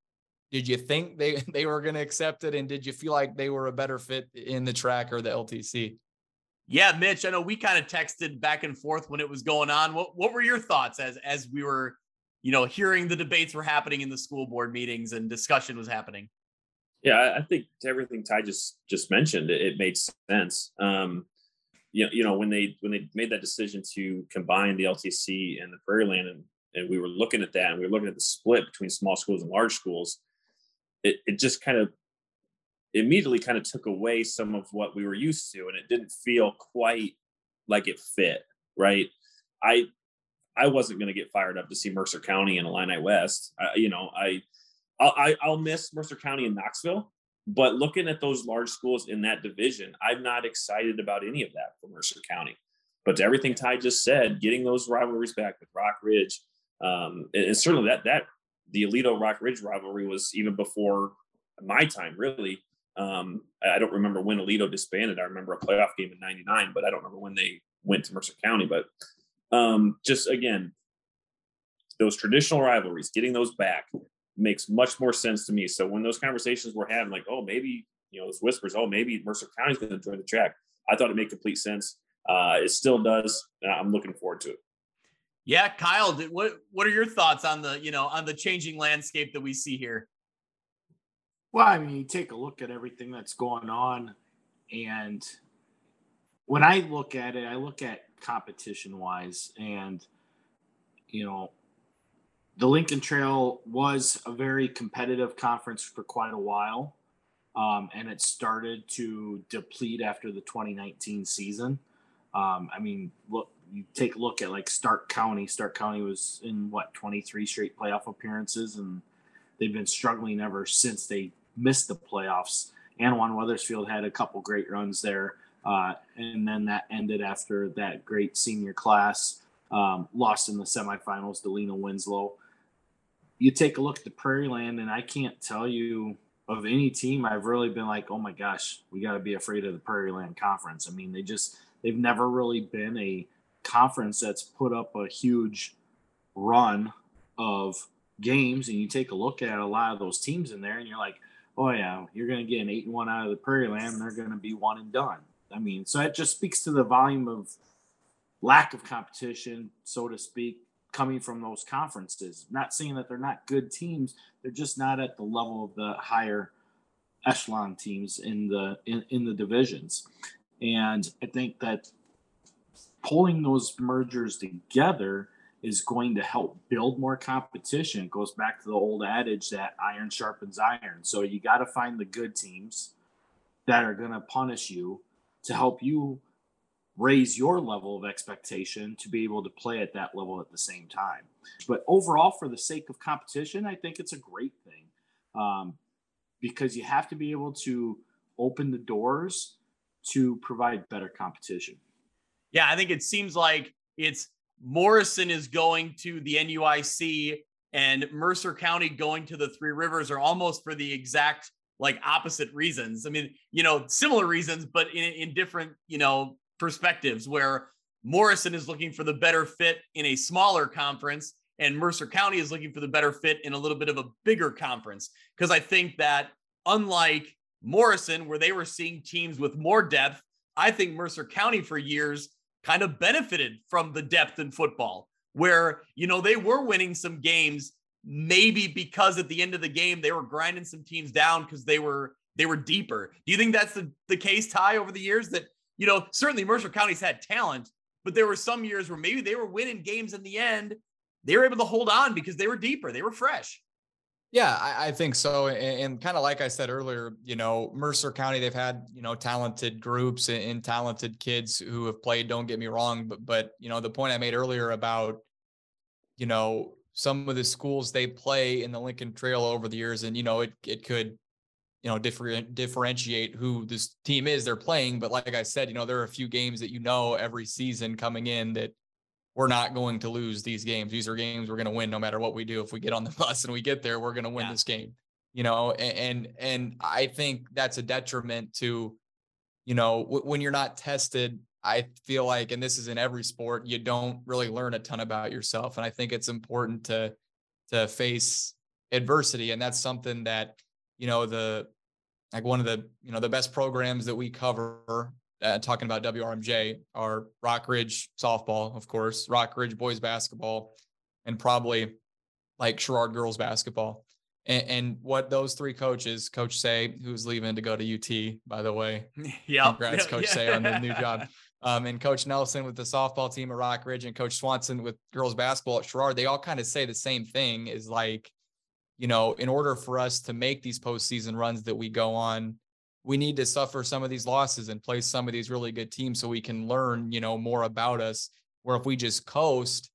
did you think they, they were going to accept it? And did you feel like they were a better fit in the TRAC or the LTC? Yeah, Mitch, I know we kind of texted back and forth when it was going on. What what were your thoughts as as we were, you know, hearing the debates were happening in the school board meetings and discussion was happening? Yeah, I- I think to everything Ty just just mentioned, it, it made sense. Um, you know, you know when they when they made that decision to combine the LTC and the Prairie Land, and, and we were looking at that, and we were looking at the split between small schools and large schools. It it just kind of immediately kind of took away some of what we were used to, and it didn't feel quite like it fit. Right? I I wasn't going to get fired up to see Mercer County and Illini West. I, you know, I I'll, I, I'll miss Mercer County and Knoxville, but looking at those large schools in that division, I'm not excited about any of that for Mercer County. But to everything Ty just said, getting those rivalries back with Rockridge, um, and, and certainly that that the Aledo Rock Ridge rivalry was even before my time, really. Um, I don't remember when Aledo disbanded. I remember a playoff game in '99, but I don't remember when they went to Mercer County. But um, just again, those traditional rivalries, getting those back makes much more sense to me. So when those conversations were having, like, oh, maybe you know, those whispers, oh, maybe Mercer County's going to join the TRAC. I thought it made complete sense. Uh, it still does. And I'm looking forward to it. Yeah, Kyle, did, what what are your thoughts on the you know on the changing landscape that we see here? Well, I mean, you take a look at everything that's going on, and when I look at it, I look at competition wise, and you know, the Lincoln Trail was a very competitive conference for quite a while, um, and it started to deplete after the 2019 season. Um, I mean, look, you take a look at like Stark County. Stark County was in what 23 straight playoff appearances, and they've been struggling ever since they missed the playoffs. Annawan Wethersfield had a couple great runs there, uh, and then that ended after that great senior class um, lost in the semifinals to Lena Winslow. You take a look at the Prairie Land, and I can't tell you of any team I've really been like, oh my gosh, we got to be afraid of the Prairie Land Conference. I mean, they just they've never really been a conference that's put up a huge run of games and you take a look at a lot of those teams in there and you're like, oh yeah, you're going to get an eight and one out of the Prairie Land. and They're going to be one and done. I mean, so it just speaks to the volume of lack of competition, so to speak, coming from those conferences. Not saying that they're not good teams, they're just not at the level of the higher echelon teams in the in, in the divisions. And I think that pulling those mergers together is going to help build more competition. It goes back to the old adage that iron sharpens iron. So you got to find the good teams that are going to punish you to help you raise your level of expectation to be able to play at that level at the same time. But overall, for the sake of competition, I think it's a great thing um, because you have to be able to open the doors to provide better competition. Yeah, I think it seems like it's Morrison is going to the NUIC and Mercer County going to the Three Rivers are almost for the exact like opposite reasons. I mean, you know, similar reasons, but in, in different, you know, perspectives where Morrison is looking for the better fit in a smaller conference and Mercer County is looking for the better fit in a little bit of a bigger conference. Because I think that unlike Morrison, where they were seeing teams with more depth, I think Mercer County for years kind of benefited from the depth in football, where, you know, they were winning some games, maybe because at the end of the game, they were grinding some teams down because they were they were deeper. Do you think that's the, the case, Ty, over the years that, you know, certainly Mercer County's had talent, but there were some years where maybe they were winning games in the end. They were able to hold on because they were deeper, they were fresh. Yeah, I, I think so. And, and kind of like I said earlier, you know, Mercer County, they've had, you know, talented groups and, and talented kids who have played, don't get me wrong. But, but, you know, the point I made earlier about, you know, some of the schools they play in the Lincoln Trail over the years, and, you know, it, it could, you know, different differentiate who this team is they're playing. But like I said, you know, there are a few games that you know every season coming in that we're not going to lose these games. These are games we're going to win no matter what we do. If we get on the bus and we get there, we're going to win yeah. this game. You know, and, and and I think that's a detriment to, you know, w- when you're not tested. I feel like, and this is in every sport, you don't really learn a ton about yourself. And I think it's important to to face adversity, and that's something that you know the like one of the you know the best programs that we cover uh, talking about WRMJ are Rockridge softball, of course, Rockridge boys basketball, and probably like Sherrard girls basketball. And, and, what those three coaches, Coach Say, who's leaving to go to UT, by the way. Yeah. Congrats, Coach yeah. Say, on the new job. Um, and Coach Nelson with the softball team at Rockridge and Coach Swanson with girls basketball at Sherrard, they all kind of say the same thing is like, you know, in order for us to make these postseason runs that we go on, we need to suffer some of these losses and play some of these really good teams so we can learn, you know, more about us. Where if we just coast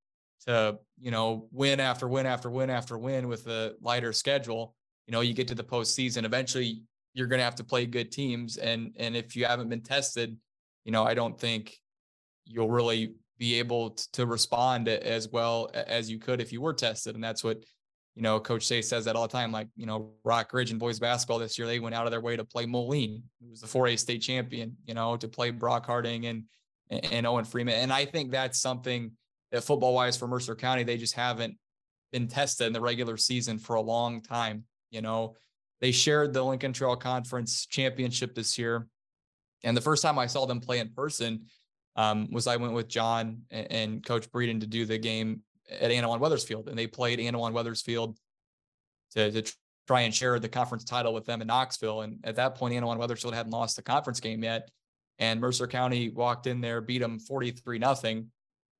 to, you know, win after win after win after win with a lighter schedule, you know, you get to the postseason, eventually you're to have to play good teams. And, and if you haven't been tested, you know, I don't think you'll really be able to respond as well as you could if you were tested. And that's what you know, Coach Say says that all the time. Like, you know, Rockridge and boys basketball this year, they went out of their way to play Moline, who was the 4A state champion, you know, to play Brock Harding and and Owen Freeman. And I think that's something that football wise for Mercer County, they just haven't been tested in the regular season for a long time. You know, they shared the Lincoln Trail Conference championship this year. And the first time I saw them play in person um, was I went with John and, and Coach Breeden to do the game at Annawan Wethersfield, and they played Annawan Wethersfield to, to try and share the conference title with them in Knoxville. And at that point, Annawan Wethersfield hadn't lost the conference game yet. And Mercer County walked in there, beat them 43 nothing.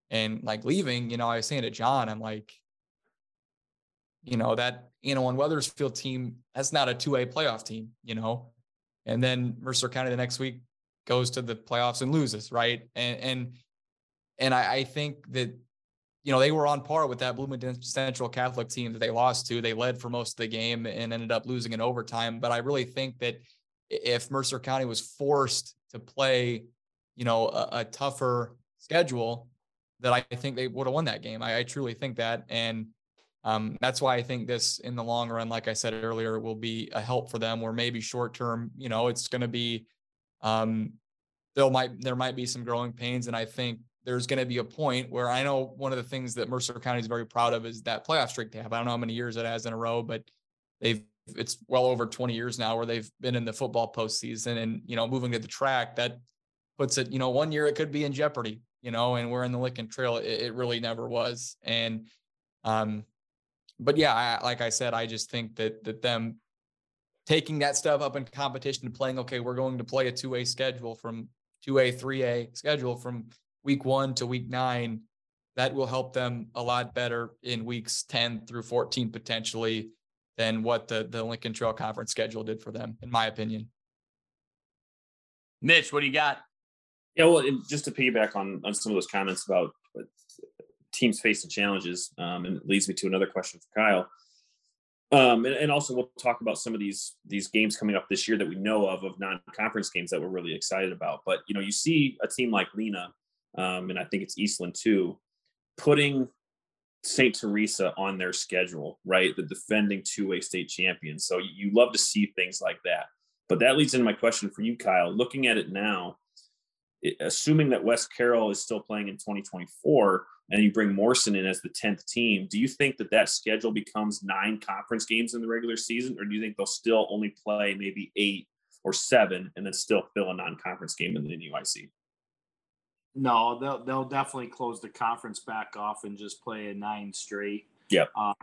And like leaving, you know, I was saying to John, I'm like, you know, that Annawan Wethersfield team, that's not a 2A playoff team, you know. And then Mercer County the next week goes to the playoffs and loses, right? And and and I, I think that you know, they were on par with that Bloomington Central Catholic team that they lost to. They led for most of the game and ended up losing in overtime. But I really think that if Mercer County was forced to play, you know, a, a tougher schedule, that I think they would have won that game. I, I truly think that. And um, that's why I think this in the long run, like I said earlier, will be a help for them. Where maybe short term, you know, it's going to be um, there might there might be some growing pains, and I think there's going to be a point where I know one of the things that Mercer County is very proud of is that playoff streak they have. I don't know how many years it has in a row, but they've it's well over 20 years now where they've been in the football postseason and you know moving to the TRAC that puts it you know one year it could be in jeopardy you know and we're in the Lincoln Trail it, it really never was and um but yeah I, like I said I just think that that them taking that stuff up in competition and playing okay we're going to play a two A schedule from two A three A schedule from week one to week nine that will help them a lot better in weeks 10 through 14 potentially than what the the Lincoln Trail Conference schedule did for them, in my opinion. Mitch, what do you got? Yeah, well, just to piggyback on on some of those comments about teams facing challenges, um, and it leads me to another question for Kyle. Um, and, and, also we'll talk about some of these these games coming up this year that we know of of non-conference games that we're really excited about. But you know, you see a team like Lena, um, and I think it's Eastland too, putting St. Teresa on their schedule, right? The defending two-way state champion. So you love to see things like that. But that leads into my question for you, Kyle. Looking at it now, assuming that West Carroll is still playing in 2024, and you bring Morrison in as the 10th team, do you think that that schedule becomes nine conference games in the regular season, or do you think they'll still only play maybe eight or seven and then still fill a non-conference game in the NUIC? No, they'll they'll definitely close the conference back off and just play a nine straight. Yeah. Um,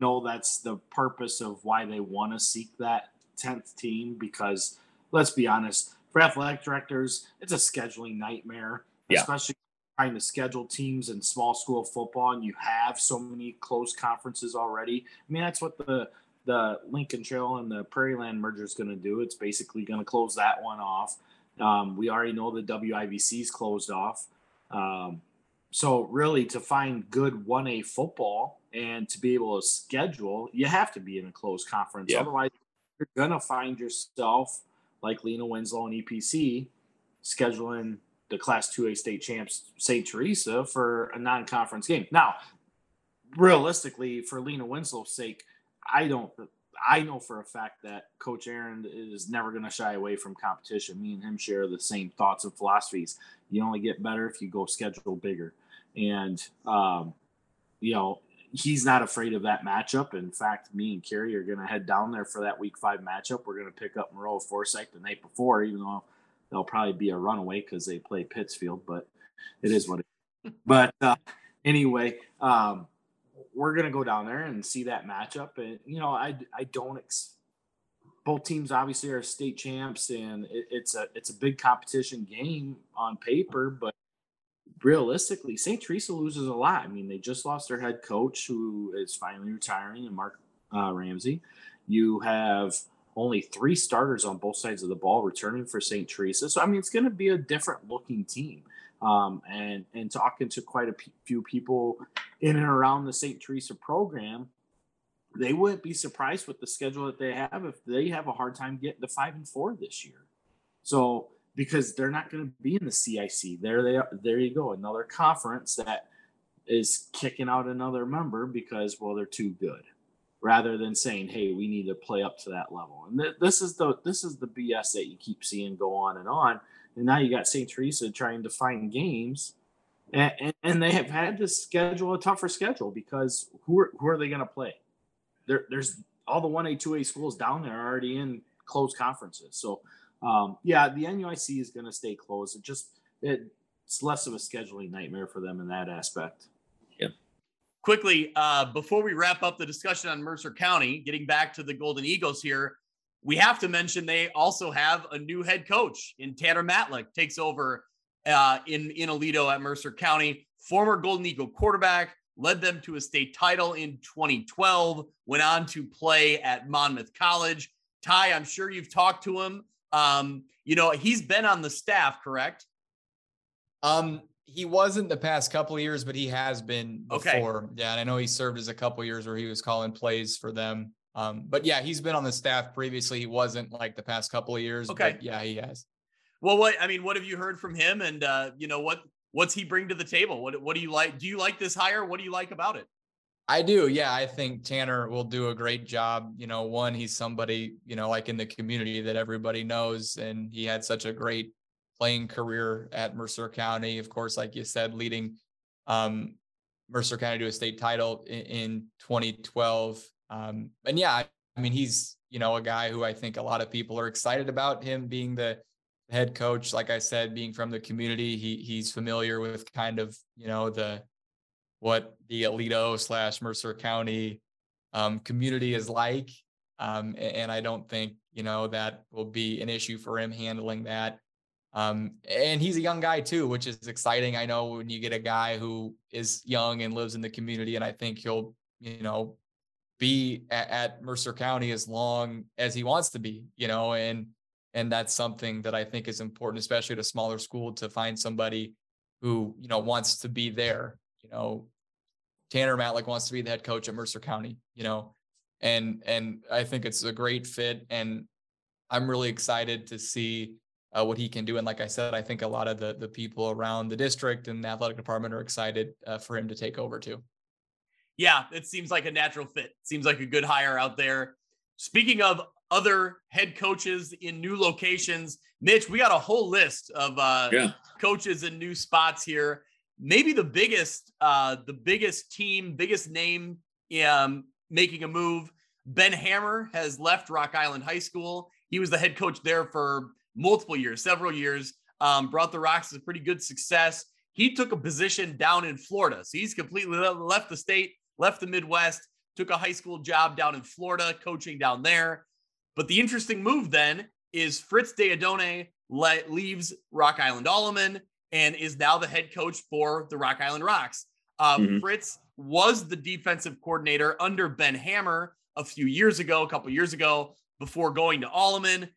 no, that's the purpose of why they want to seek that tenth team because let's be honest, for athletic directors, it's a scheduling nightmare, yeah. especially trying to schedule teams in small school football and you have so many close conferences already. I mean, that's what the the Lincoln Trail and the Prairie Land merger is going to do. It's basically going to close that one off. Um, we already know the WIVC is closed off. Um, so really, to find good 1A football and to be able to schedule, you have to be in a closed conference. Yeah. Otherwise, you're gonna find yourself like Lena Winslow and EPC scheduling the Class 2A state champs St. Teresa for a non-conference game. Now, realistically, for Lena Winslow's sake, I don't I know for a fact that Coach Aaron is never going to shy away from competition. Me and him share the same thoughts and philosophies. You only get better if you go schedule bigger, and um, you know he's not afraid of that matchup. In fact, me and Kerry are going to head down there for that Week Five matchup. We're going to pick up Maroa Forsyth the night before, even though they'll probably be a runaway because they play Pittsfield, but it is what it is. but uh, anyway, um, we're gonna go down there and see that matchup. And you know, I I don't. Ex- both teams obviously are state champs, and it, it's a it's a big competition game on paper, but realistically, St. Teresa loses a lot. I mean, they just lost their head coach, who is finally retiring, and Mark uh, Ramsey. You have only three starters on both sides of the ball returning for St. Teresa, so I mean, it's going to be a different looking team um, and and talking to quite a p- few people in and around the St. Teresa program, they wouldn't be surprised with the schedule that they have if they have a hard time getting to five and four this year. So because they're not going to be in the CIC, there they are. There you go, another conference that is kicking out another member because well they're too good rather than saying hey we need to play up to that level and th- this is the this is the bs that you keep seeing go on and on and now you got St. Teresa trying to find games, and, and, they have had to schedule a tougher schedule because who are, who are they going to play? There, there's all the 1A, 2A schools down there are already in closed conferences. So, um, yeah, the NUIC is going to stay closed. It just, it, it's less of a scheduling nightmare for them in that aspect. Yeah. Quickly, uh, before we wrap up the discussion on Mercer County, getting back to the Golden Eagles here, we have to mention they also have a new head coach in Tanner Matlick takes over uh, in in Aledo at Mercer County. Former Golden Eagle quarterback led them to a state title in 2012. Went on to play at Monmouth College. Ty, I'm sure you've talked to him. Um, you know he's been on the staff, correct? Um, he wasn't the past couple years, but he has been before. Okay. Yeah, and I know he served as a couple years where he was calling plays for them. Um, but yeah, he's been on the staff previously. He wasn't like the past couple of years. Okay. yeah, he has. Well, what I mean, what have you heard from him? And uh, you know, what what's he bring to the table? What what do you like? Do you like this hire? What do you like about it? I do. Yeah, I think Tanner will do a great job. You know, one, he's somebody, you know, like in the community that everybody knows, and he had such a great playing career at Mercer County. Of course, like you said, leading um, Mercer County to a state title in, in 2012. Um, and yeah, I mean, he's you know a guy who I think a lot of people are excited about him being the head coach. Like I said, being from the community, he he's familiar with kind of you know the what the Aledo slash Mercer County um, community is like. Um, and I don't think you know that will be an issue for him handling that. Um, and he's a young guy too, which is exciting. I know when you get a guy who is young and lives in the community, and I think he'll, you know, be at, at Mercer County as long as he wants to be, you know, and and that's something that I think is important, especially at a smaller school, to find somebody who you know wants to be there. You know, Tanner Matlack wants to be the head coach at Mercer County. You know, and and I think it's a great fit, and I'm really excited to see uh, what he can do. And like I said, I think a lot of the the people around the district and the athletic department are excited uh, for him to take over too. Yeah, it seems like a natural fit. Seems like a good hire out there. Speaking of other head coaches in new locations, Mitch, we got a whole list of uh, yeah. coaches in new spots here. Maybe the biggest, uh, the biggest team, biggest name um, making a move. Ben Hammer has left Rock Island High School. He was the head coach there for multiple years, several years. Um, brought the Rocks to pretty good success. He took a position down in Florida, so he's completely left the state, left the Midwest, took a high school job down in Florida, coaching down there. But the interesting move then is Fritz Deodone le- leaves Rock Island Alleman and is now the head coach for the Rock Island Rocks. Uh, mm-hmm. Fritz was the defensive coordinator under Ben Hammer a few years ago, a couple years ago, before going to Alleman.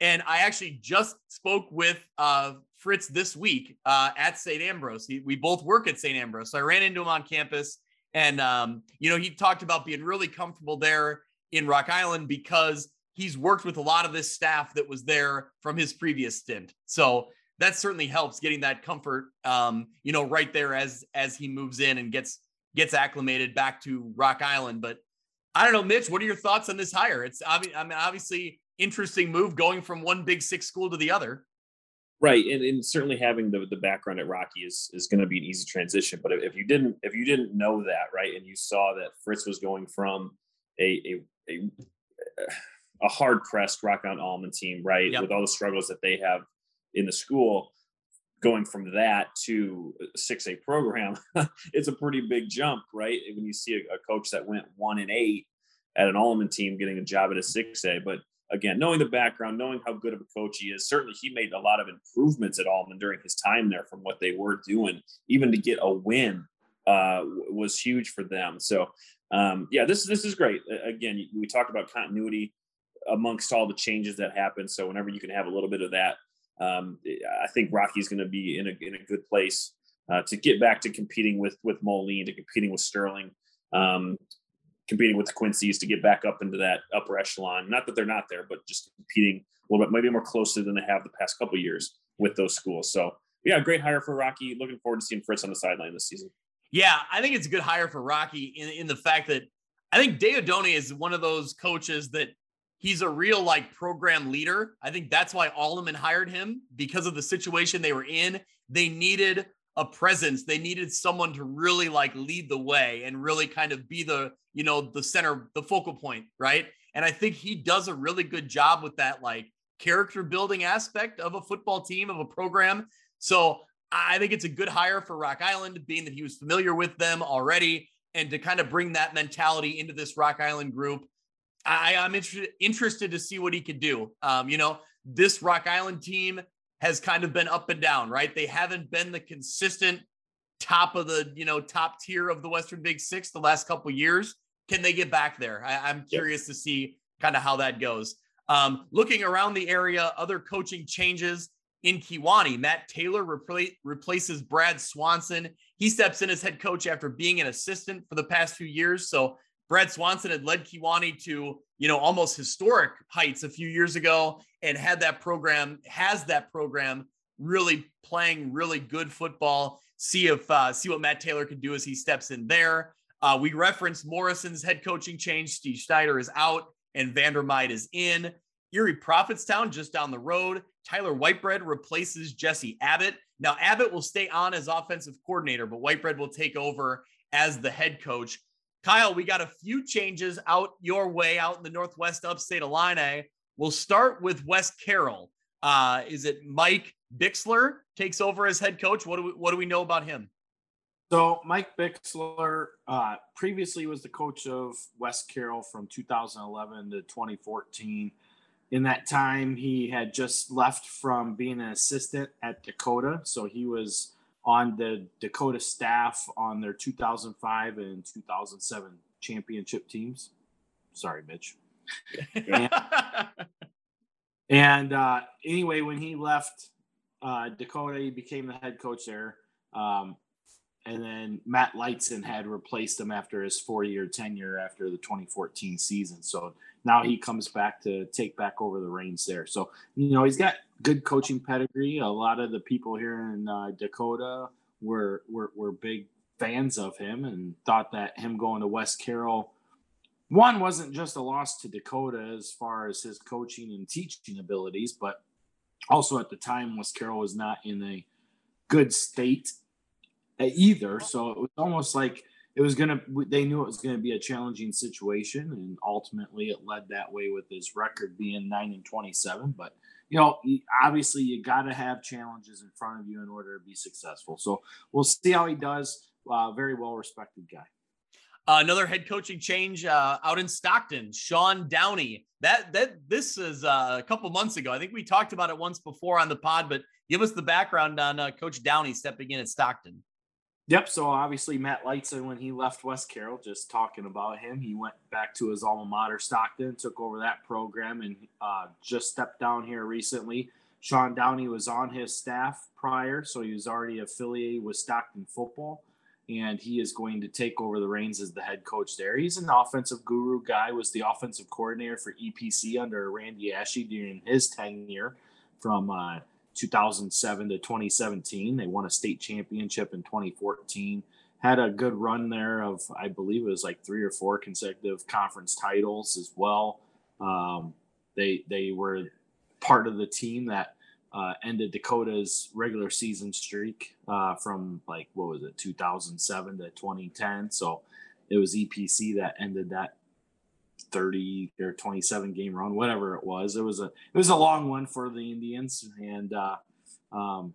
And I actually just spoke with uh, Fritz this week uh, at St. Ambrose. He, we both work at St. Ambrose. So I ran into him on campus. And, um, you know, he talked about being really comfortable there in Rock Island because he's worked with a lot of this staff that was there from his previous stint. So that certainly helps getting that comfort, um, you know, right there as as he moves in and gets gets acclimated back to Rock Island. But I don't know, Mitch, what are your thoughts on this hire? It's I mean, obviously interesting move going from one big six school to the other. Right, and, and certainly having the, the background at Rocky is is going to be an easy transition. But if you didn't if you didn't know that, right, and you saw that Fritz was going from a a a, a hard pressed Rock Island Alleman team, right, yep. with all the struggles that they have in the school, going from that to a 6A program, it's a pretty big jump, right? When you see a, a, coach that went one and eight at an Alleman team getting a job at a 6A. But again, knowing the background, knowing how good of a coach he is, certainly he made a lot of improvements at Alleman during his time there from what they were doing. Even to get a win uh, was huge for them. So, um, yeah, this this is great. Again, we talked about continuity amongst all the changes that happen. So whenever you can have a little bit of that um, I think Rocky's going to be in a in a good place uh, to get back to competing with with Moline, to competing with Sterling, um, competing with the Quincy's, to get back up into that upper echelon. Not that they're not there, but just competing a little bit, maybe more closely than they have the past couple years with those schools. So yeah, great hire for Rocky. Looking forward to seeing Fritz on the sideline this season. Yeah, I think it's a good hire for Rocky in, in the fact that I think Deodone is one of those coaches that he's a real like program leader. I think that's why Alleman hired him because of the situation they were in. They needed a presence. They needed someone to really like lead the way and really kind of be the, you know, the center, the focal point, right? And I think he does a really good job with that like character building aspect of a football team, of a program. So I think it's a good hire for Rock Island, being that he was familiar with them already and to kind of bring that mentality into this Rock Island group. I, I'm interested interested to see what he could do. Um, you know, this Rock Island team has kind of been up and down, right? They haven't been the consistent top of the you know top tier of the Western Big Six the last couple years. Can they get back there? I, am curious yep. to see kind of how that goes. Um, looking around the area, other coaching changes in Kewanee. Matt Taylor repla- replaces Brad Swanson. He steps in as head coach after being an assistant for the past few years. So Brad Swanson had led Kewanee to, you know, almost historic heights a few years ago and had that program, has that program really playing really good football. See if, uh, see what Matt Taylor can do as he steps in there. Uh, we referenced Morrison's head coaching change. Steve Schneider is out and Vandermeid is in. Erie Prophetstown, just down the road, Tyler Whitebread replaces Jesse Abbott. Now, Abbott will stay on as offensive coordinator, but Whitebread will take over as the head coach. Kyle, we got a few changes out your way out in the Northwest Upstate Illini. We'll start with West Carroll. Uh, is it Mike Bixler takes over as head coach? What do we, what do we know about him? So Mike Bixler uh, previously was the coach of West Carroll from 2011 to 2014. In that time, he had just left from being an assistant at Dakota, so he was on the Dakota staff on their 2005 and 2007 championship teams. Sorry, Mitch. and, and uh, anyway, when he left uh, Dakota, he became the head coach there. Um, and then Matt Lightson had replaced him after his four-year tenure after the 2014 season. So now he comes back to take back over the reins there. So you know he's got good coaching pedigree. A lot of the people here in uh, Dakota were, were were big fans of him and thought that him going to West Carroll one wasn't just a loss to Dakota as far as his coaching and teaching abilities, but also at the time West Carroll was not in a good state either. So it was almost like it was gonna. They knew it was gonna be a challenging situation, and ultimately it led that way with his record being nine and twenty-seven. But you know, obviously you got to have challenges in front of you in order to be successful. So we'll see how he does. Uh, very well respected guy. Uh, another head coaching change uh, out in Stockton, Sean Downey. That that this is uh, a couple months ago. I think we talked about it once before on the pod, but give us the background on uh, Coach Downey stepping in at Stockton. Yep. So obviously Matt Lightson, when he left West Carroll, just talking about him, he went back to his alma mater, Stockton, took over that program, and uh, just stepped down here recently. Sean Downey was on his staff prior, so he was already affiliated with Stockton football, and he is going to take over the reins as the head coach there. He's an offensive guru guy, was the offensive coordinator for EPC under Randy Ashe during his tenure from uh, 2007 to 2017. They won a state championship in 2014. Had a good run there of, I believe it was like three or four consecutive conference titles as well. Um, they they were part of the team that uh, ended Dakota's regular season streak uh, from like what was it 2007 to 2010. So it was EPC that ended that 30 or 27 game run, whatever it was. It was a it was a long one for the Indians, and uh, um,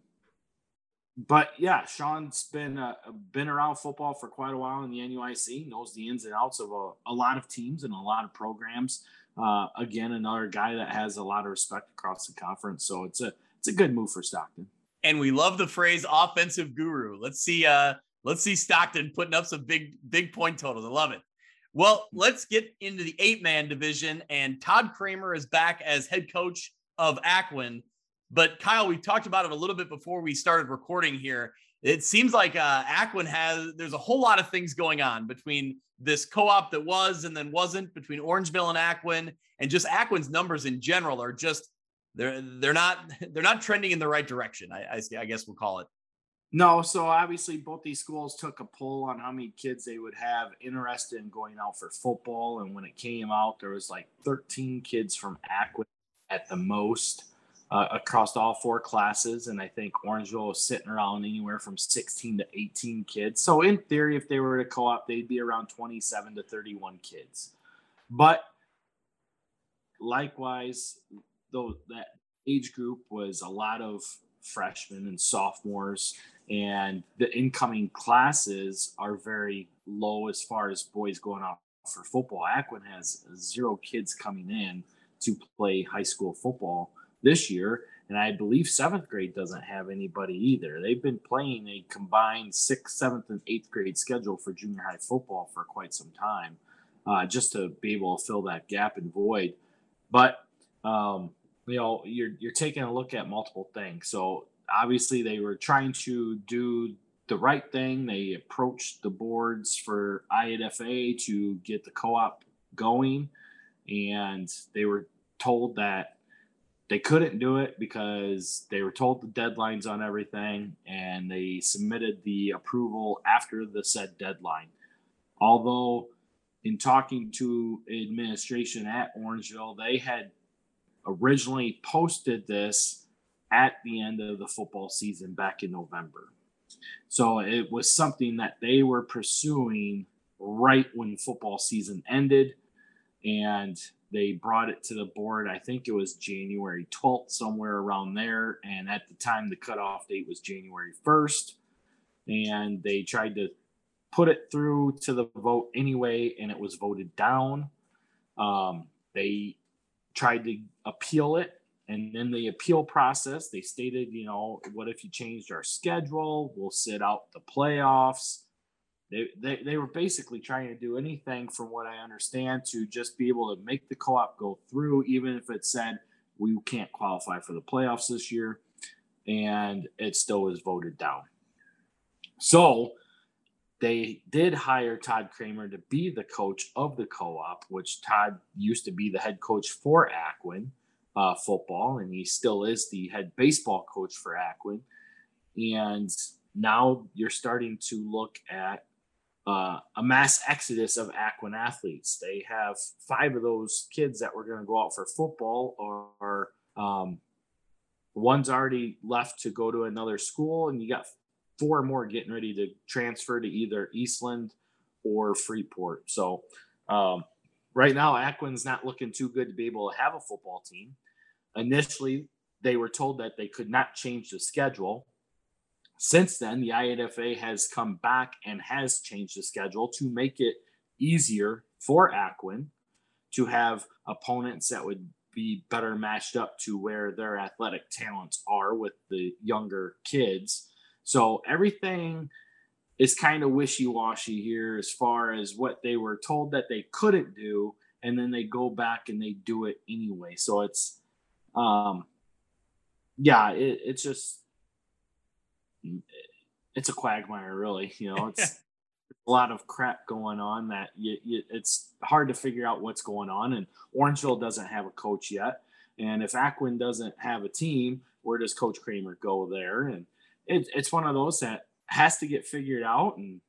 but yeah, Sean's been uh, been around football for quite a while in the NUIC, knows the ins and outs of a, a lot of teams and a lot of programs. Uh, again, another guy that has a lot of respect across the conference, so it's a it's a good move for Stockton. And we love the phrase "offensive guru." Let's see, uh, let's see Stockton putting up some big big point totals. I love it. Well, let's get into the eight man division. And Todd Kramer is back as head coach of Aquin. But Kyle, we talked about it a little bit before we started recording here. It seems like uh, Aquin has, there's a whole lot of things going on between this co op that was and then wasn't, between Orangeville and Aquin, and just Aquin's numbers in general are just, they're, they're not, they're not trending in the right direction. I, I, I guess we'll call it. No, so obviously both these schools took a poll on how many kids they would have interested in going out for football, and when it came out, there was like 13 kids from Aquin at the most uh, across all four classes, and I think Orangeville was sitting around anywhere from 16 to 18 kids. So in theory, if they were to co-op, they'd be around 27 to 31 kids. But likewise, though that age group was a lot of freshmen and sophomores and the incoming classes are very low as far as boys going out for football. Aquin has zero kids coming in to play high school football this year, and I believe seventh grade doesn't have anybody either. They've been playing a combined sixth, seventh, and eighth grade schedule for junior high football for quite some time, uh, just to be able to fill that gap and void. But um, you know, you're you're taking a look at multiple things. So obviously they were trying to do the right thing. They approached the boards for IAFA to get the co-op going, and they were told that they couldn't do it because they were told the deadlines on everything, and they submitted the approval after the said deadline. Although, in talking to administration at Orangeville, they had originally posted this at the end of the football season back in November. So it was something that they were pursuing right when football season ended. And they brought it to the board. I think it was January 12th, somewhere around there. And at the time, the cutoff date was January 1st. And they tried to put it through to the vote anyway, and it was voted down. Um, they tried to appeal it. And in the appeal process, they stated, you know, what if you changed our schedule? We'll sit out the playoffs they, they, they were basically trying to do anything, from what I understand, to just be able to make the co op go through, even if it said we can't qualify for the playoffs this year. And it still was voted down. So they did hire Todd Kramer to be the coach of the co op, which Todd used to be the head coach for Aquin uh, football, and he still is the head baseball coach for Aquin. And now you're starting to look at uh, a mass exodus of Aquin athletes. They have five of those kids that were going to go out for football, or um, one's already left to go to another school, and you got four more getting ready to transfer to either Eastland or Freeport. So um, right now, Aquin's not looking too good to be able to have a football team. Initially, they were told that they could not change the schedule since then, the IAFA has come back and has changed the schedule to make it easier for Aquin to have opponents that would be better matched up to where their athletic talents are with the younger kids. So everything is kind of wishy-washy here as far as what they were told that they couldn't do and then they go back and they do it anyway. So it's um yeah, it, it's just it's a quagmire, really. You know, it's a lot of crap going on that you, you, it's hard to figure out what's going on. And Orangeville doesn't have a coach yet. And if aquin doesn't have a team, where does Coach Kramer go there? And it, it's one of those that has to get figured out, and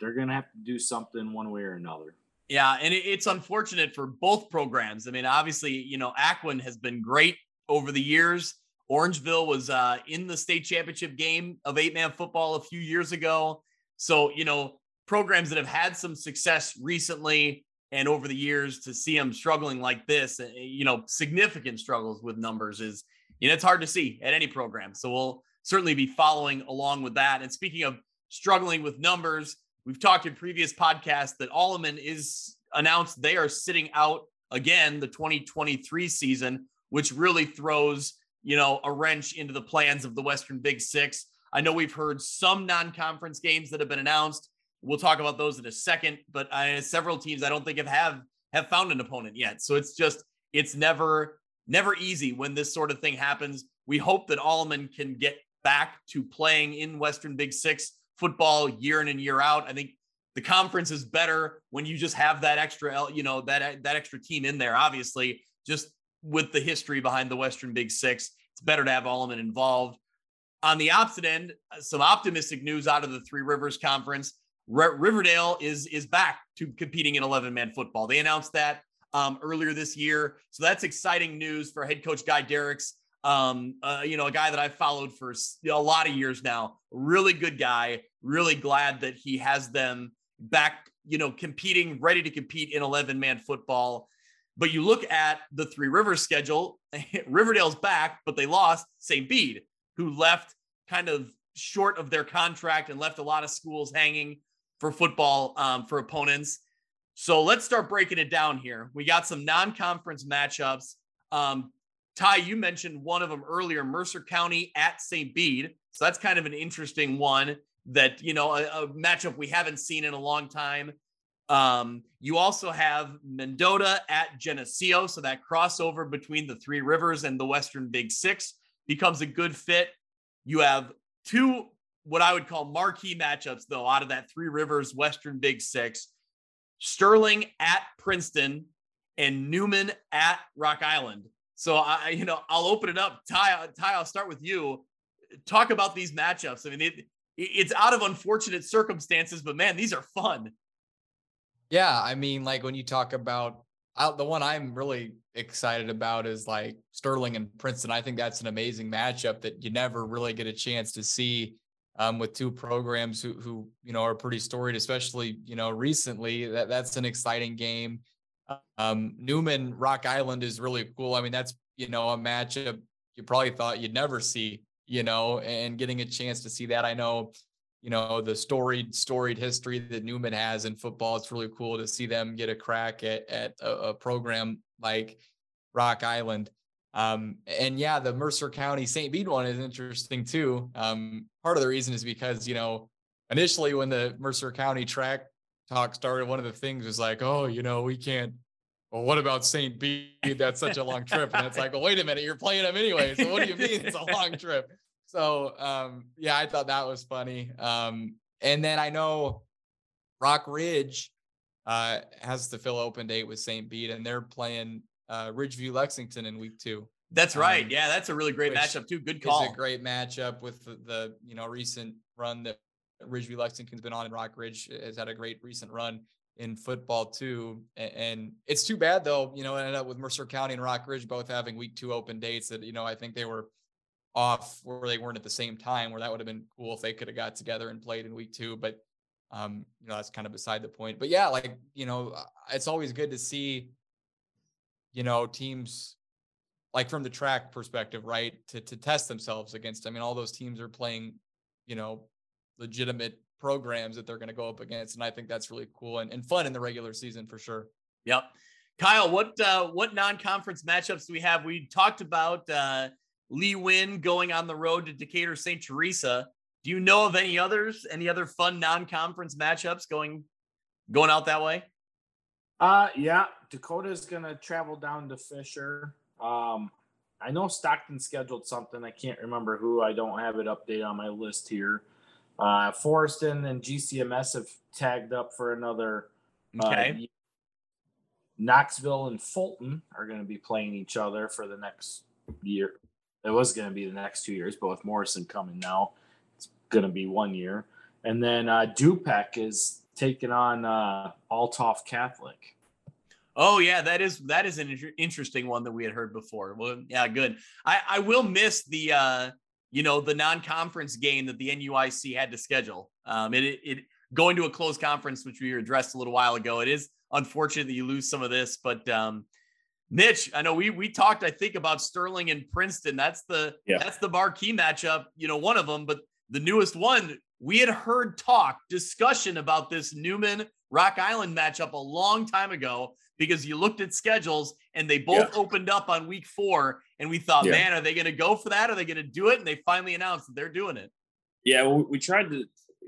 they're going to have to do something one way or another. Yeah, and it's unfortunate for both programs. I mean, obviously, you know, Aquin has been great over the years. Orangeville was uh, in the state championship game of eight man football a few years ago. So, you know, programs that have had some success recently and over the years to see them struggling like this, eh, you know, significant struggles with numbers is, you know, it's hard to see at any program. So we'll certainly be following along with that. And speaking of struggling with numbers, we've talked in previous podcasts that Alleman is announced they are sitting out again the 2023 season, which really throws you know, a wrench into the plans of the Western Big Six. I know we've heard some non-conference games that have been announced. We'll talk about those in a second, but I, several teams I don't think have, have have found an opponent yet. So it's just it's never never easy when this sort of thing happens. We hope that Alleman can get back to playing in Western Big Six football year in and year out. I think the conference is better when you just have that extra, you know, that that extra team in there. Obviously, just with the history behind the Western Big Six. It's better to have Alleman involved. On the opposite end, uh, some optimistic news out of the Three Rivers Conference. R- Riverdale is is back to competing in 11 man football. They announced that um, earlier this year, so that's exciting news for head coach Guy Derricks. Um, uh, you know, a guy that I've followed for a lot of years now. Really good guy. Really glad that he has them back. You know, competing, ready to compete in 11 man football. But you look at the Three Rivers schedule, Riverdale's back, but they lost St. Bede, who left kind of short of their contract and left a lot of schools hanging for football um, for opponents. So let's start breaking it down here. We got some non conference matchups. Um, Ty, you mentioned one of them earlier Mercer County at St. Bede. So that's kind of an interesting one that, you know, a, a matchup we haven't seen in a long time. Um, you also have Mendota at Geneseo. So that crossover between the Three Rivers and the Western Big Six becomes a good fit. You have two, what I would call marquee matchups, though, out of that Three Rivers Western Big Six Sterling at Princeton and Newman at Rock Island. So I, you know, I'll open it up. Ty, Ty, I'll start with you. Talk about these matchups. I mean, it, it's out of unfortunate circumstances, but man, these are fun. Yeah, I mean, like when you talk about I, the one I'm really excited about is like Sterling and Princeton. I think that's an amazing matchup that you never really get a chance to see um, with two programs who, who you know are pretty storied, especially you know recently. That that's an exciting game. Um, Newman Rock Island is really cool. I mean, that's you know a matchup you probably thought you'd never see. You know, and getting a chance to see that, I know you know the storied storied history that Newman has in football. It's really cool to see them get a crack at at a, a program like Rock Island. Um, and yeah, the Mercer County St. Bede one is interesting too. Um, part of the reason is because you know initially when the Mercer County TRAC talk started, one of the things was like, oh, you know, we can't. Well, what about St. Bede? That's such a long trip. And it's like, well, wait a minute, you're playing them anyway. So what do you mean it's a long trip? So um, yeah, I thought that was funny. Um, and then I know Rockridge uh, has the fill open date with St. Bede, and they're playing uh, Ridgeview Lexington in week two. That's right. Um, yeah, that's a really great matchup too. Good call. It's a great matchup with the, the, you know recent run that Ridgeview Lexington's been on, and Rockridge has had a great recent run in football too. And, it's too bad though, you know, ended up with Mercer County and Rockridge both having week two open dates. That you know, I think they were off where they weren't at the same time where that would have been cool if they could have got together and played in week two but um you know that's kind of beside the point but yeah like you know it's always good to see you know teams like from the TRAC perspective right to to test themselves against i mean all those teams are playing you know legitimate programs that they're going to go up against and i think that's really cool and, and fun in the regular season for sure yep kyle what uh what non-conference matchups do we have we talked about uh Le-Win going on the road to Decatur St. Teresa. Do you know of any others? Any other fun non-conference matchups going going out that way? Uh yeah, Dakota's gonna travel down to Fisher. Um, I know Stockton scheduled something. I can't remember who. I don't have it updated on my list here. Uh, Forreston and GCMS have tagged up for another. Uh, okay. Uh, Knoxville and Fulton are going to be playing each other for the next year, it was going to be the next two years, but with Morrison coming now, it's going to be one year. And then uh, Du-Pec is taking on uh, Althoff Catholic. Oh yeah, that is that is an interesting one that we had heard before. Well, yeah, good. I I will miss the uh you know the non-conference game that the NUIC had to schedule. Um, it it going to a closed conference, which we addressed a little while ago. It is unfortunate that you lose some of this, but um, Mitch, I know we we talked, I think, about Sterling and Princeton. That's the yeah. that's the marquee matchup, you know, one of them, but the newest one, we had heard talk, discussion about this Newman Rock Island matchup a long time ago because you looked at schedules and they both yeah. opened up on week four. And we thought, yeah. man, are they going to go for that? Are they going to do it? And they finally announced that they're doing it. Yeah, well, we tried to,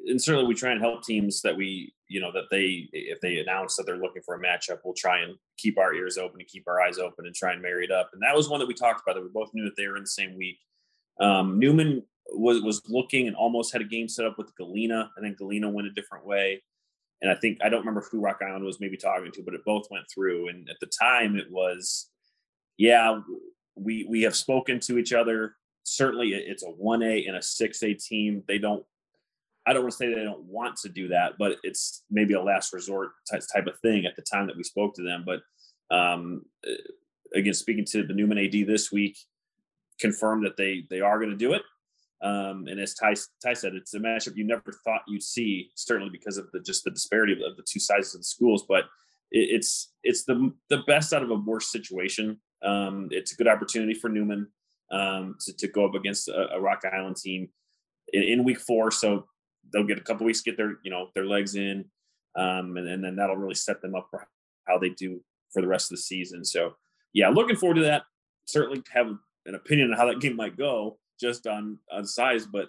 and certainly we try and help teams that we you know that they if they announce that they're looking for a matchup we'll try and keep our ears open and keep our eyes open and try and marry it up and that was one that we talked about that we both knew that they were in the same week um, newman was was looking and almost had a game set up with galena and then galena went a different way and i think i don't remember who rock island was maybe talking to but it both went through and at the time it was yeah we we have spoken to each other certainly it's a 1a and a 6a team they don't I don't want to say they don't want to do that, but it's maybe a last resort type, of thing at the time that we spoke to them. But um, uh, again, speaking to the Newman AD this week, confirmed that they they are going to do it. Um, and as Ty, Ty said, it's a matchup you never thought you'd see, certainly because of the just the disparity of, of the two sizes of the schools. But it, it's it's the the best out of a worse situation. Um, it's a good opportunity for Newman um, to, to go up against a, a Rock Island team in, in week four. So they'll get a couple weeks get their you know their legs in, um, and, and then that'll really set them up for how they do for the rest of the season. So yeah, looking forward to that. Certainly have an opinion on how that game might go just on on size, but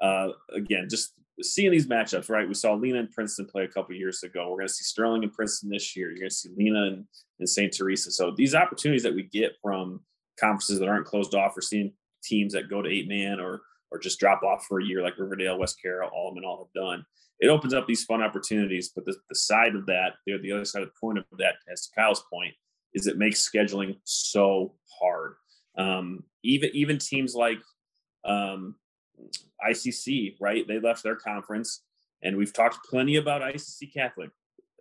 uh, again, just seeing these matchups, right? We saw Lena and Princeton play a couple years ago. We're going to see Sterling and Princeton this year. You're going to see Lena and, and St. Teresa. So these opportunities that we get from conferences that aren't closed off, or seeing teams that go to eight man or or just drop off for a year like Riverdale, West Carroll, all and all have done. It opens up these fun opportunities, but the, the side of that, the, the other side of the point of that, as to Kyle's point, is it makes scheduling so hard. Um, even even teams like um, ICC, right? They left their conference, and we've talked plenty about ICC Catholic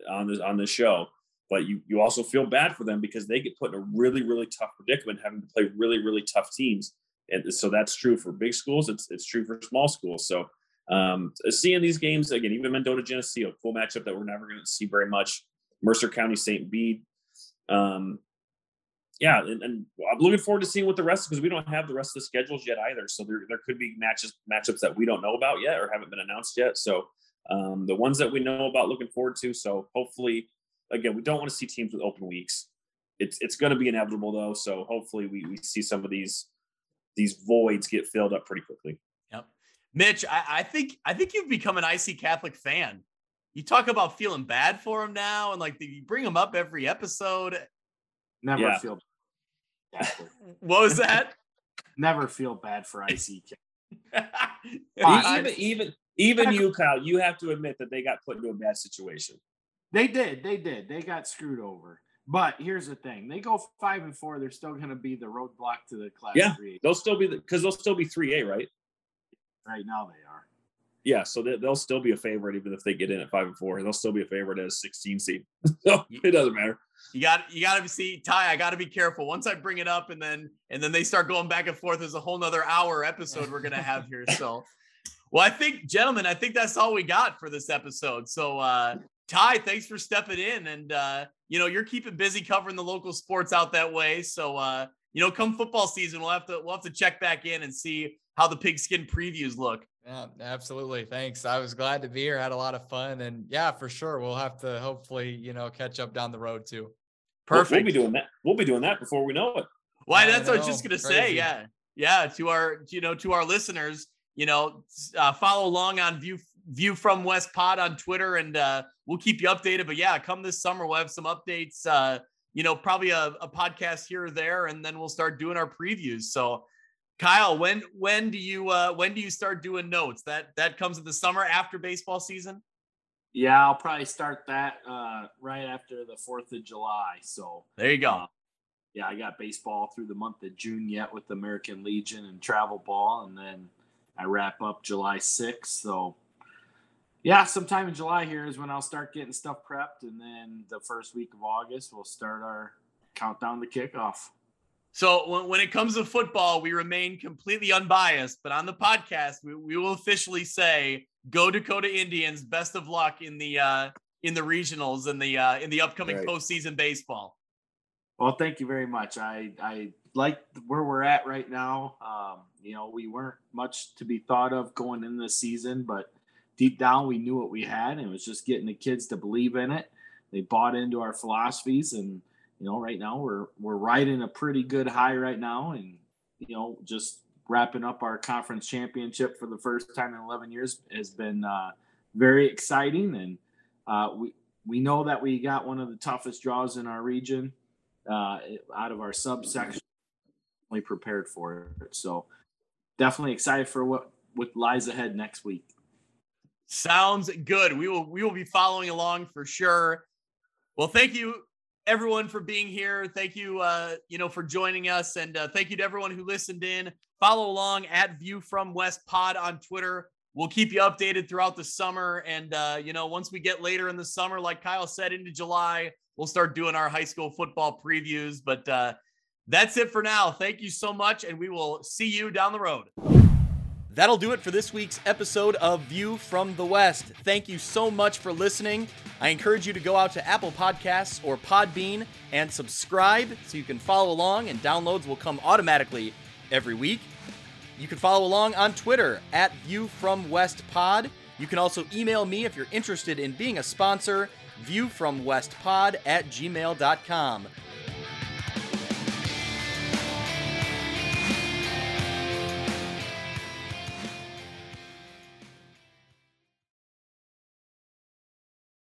on this on this show. but you you also feel bad for them because they get put in a really really tough predicament having to play really really tough teams and so that's true for big schools it's it's true for small schools so um, seeing these games again even mendota geneseo cool matchup that we're never going to see very much mercer county st bede um, yeah and, and, i'm looking forward to seeing what the rest because we don't have the rest of the schedules yet either so there, there could be matches matchups that we don't know about yet or haven't been announced yet so um, the ones that we know about looking forward to so hopefully again, we don't want to see teams with open weeks. It's it's going to be inevitable though, so hopefully we, we see some of these these voids get filled up pretty quickly. Yep, Mitch, I, I think I think you've become an IC Catholic fan. You talk about feeling bad for him now, and like you bring him up every episode. Never yeah. feel. what was that? Never feel bad for IC. even even even you, Kyle, you have to admit that they got put into a bad situation. They did. They did. They got screwed over. But here's the thing: they go five and four. They're still going to be the roadblock to the class. Yeah, they they'll still be because they'll still be three A, right? Right now they are. Yeah, so they, will still be a favorite even if they get in at five and four. They'll still be a favorite as 16 seed. so it doesn't matter. You got you got to see Ty. I got to be careful. Once I bring it up, and then and then they start going back and forth. There's a whole nother hour episode we're gonna have here. So, well, I think, gentlemen, I think that's all we got for this episode. So, uh, Ty, thanks for stepping in. And, uh, you know, you're keeping busy covering the local sports out that way. So, uh, you know, come football season, we'll have to, we'll have to check back in and see how the pigskin previews look. Yeah, absolutely. Thanks. I was glad to be here. Had a lot of fun. And yeah, for sure. We'll have to hopefully, you know, catch up down the road too. Perfect. We'll, we'll be doing that. We'll be doing that before we know it. Why? That's what I was just going to say. Yeah. Yeah. To our, you know, to our listeners, you know, uh, follow along on View View from West Pod on Twitter, and uh, we'll keep you updated. But yeah, come this summer, we'll have some updates. Uh, you know, probably a, a podcast here or there, and then we'll start doing our previews. So, Kyle, when when do you uh, when do you start doing notes? That that comes in the summer after baseball season. Yeah, I'll probably start that uh, right after the Fourth of July. So there you go. Uh, yeah, I got baseball through the month of June yet with the American Legion and travel ball, and then I wrap up July 6th. So yeah, sometime in July here is when I'll start getting stuff prepped, and then the first week of August we'll start our countdown to kickoff. So when, when it comes to football, we remain completely unbiased, but on the podcast, we, we will officially say, "Go Dakota Indians! Best of luck in the uh, in the regionals and the uh, in the upcoming right. postseason baseball." Well, thank you very much. I I like where we're at right now. Um, you know, we weren't much to be thought of going in this season, but deep down we knew what we had and it was just getting the kids to believe in it they bought into our philosophies and you know right now we're we're riding a pretty good high right now and you know just wrapping up our conference championship for the first time in 11 years has been uh, very exciting and uh, we we know that we got one of the toughest draws in our region uh, out of our subsection we prepared for it so definitely excited for what what lies ahead next week Sounds good. We will we will be following along for sure. Well, thank you everyone for being here. Thank you uh, you know for joining us and uh, thank you to everyone who listened in. Follow along at View from West Pod on Twitter. We'll keep you updated throughout the summer and uh, you know once we get later in the summer like Kyle said into July, we'll start doing our high school football previews, but uh, that's it for now. Thank you so much and we will see you down the road. That'll do it for this week's episode of View from the West. Thank you so much for listening. I encourage you to go out to Apple Podcasts or Podbean and subscribe so you can follow along, and downloads will come automatically every week. You can follow along on Twitter at View from West Pod. You can also email me if you're interested in being a sponsor, viewfromwestpod at gmail.com.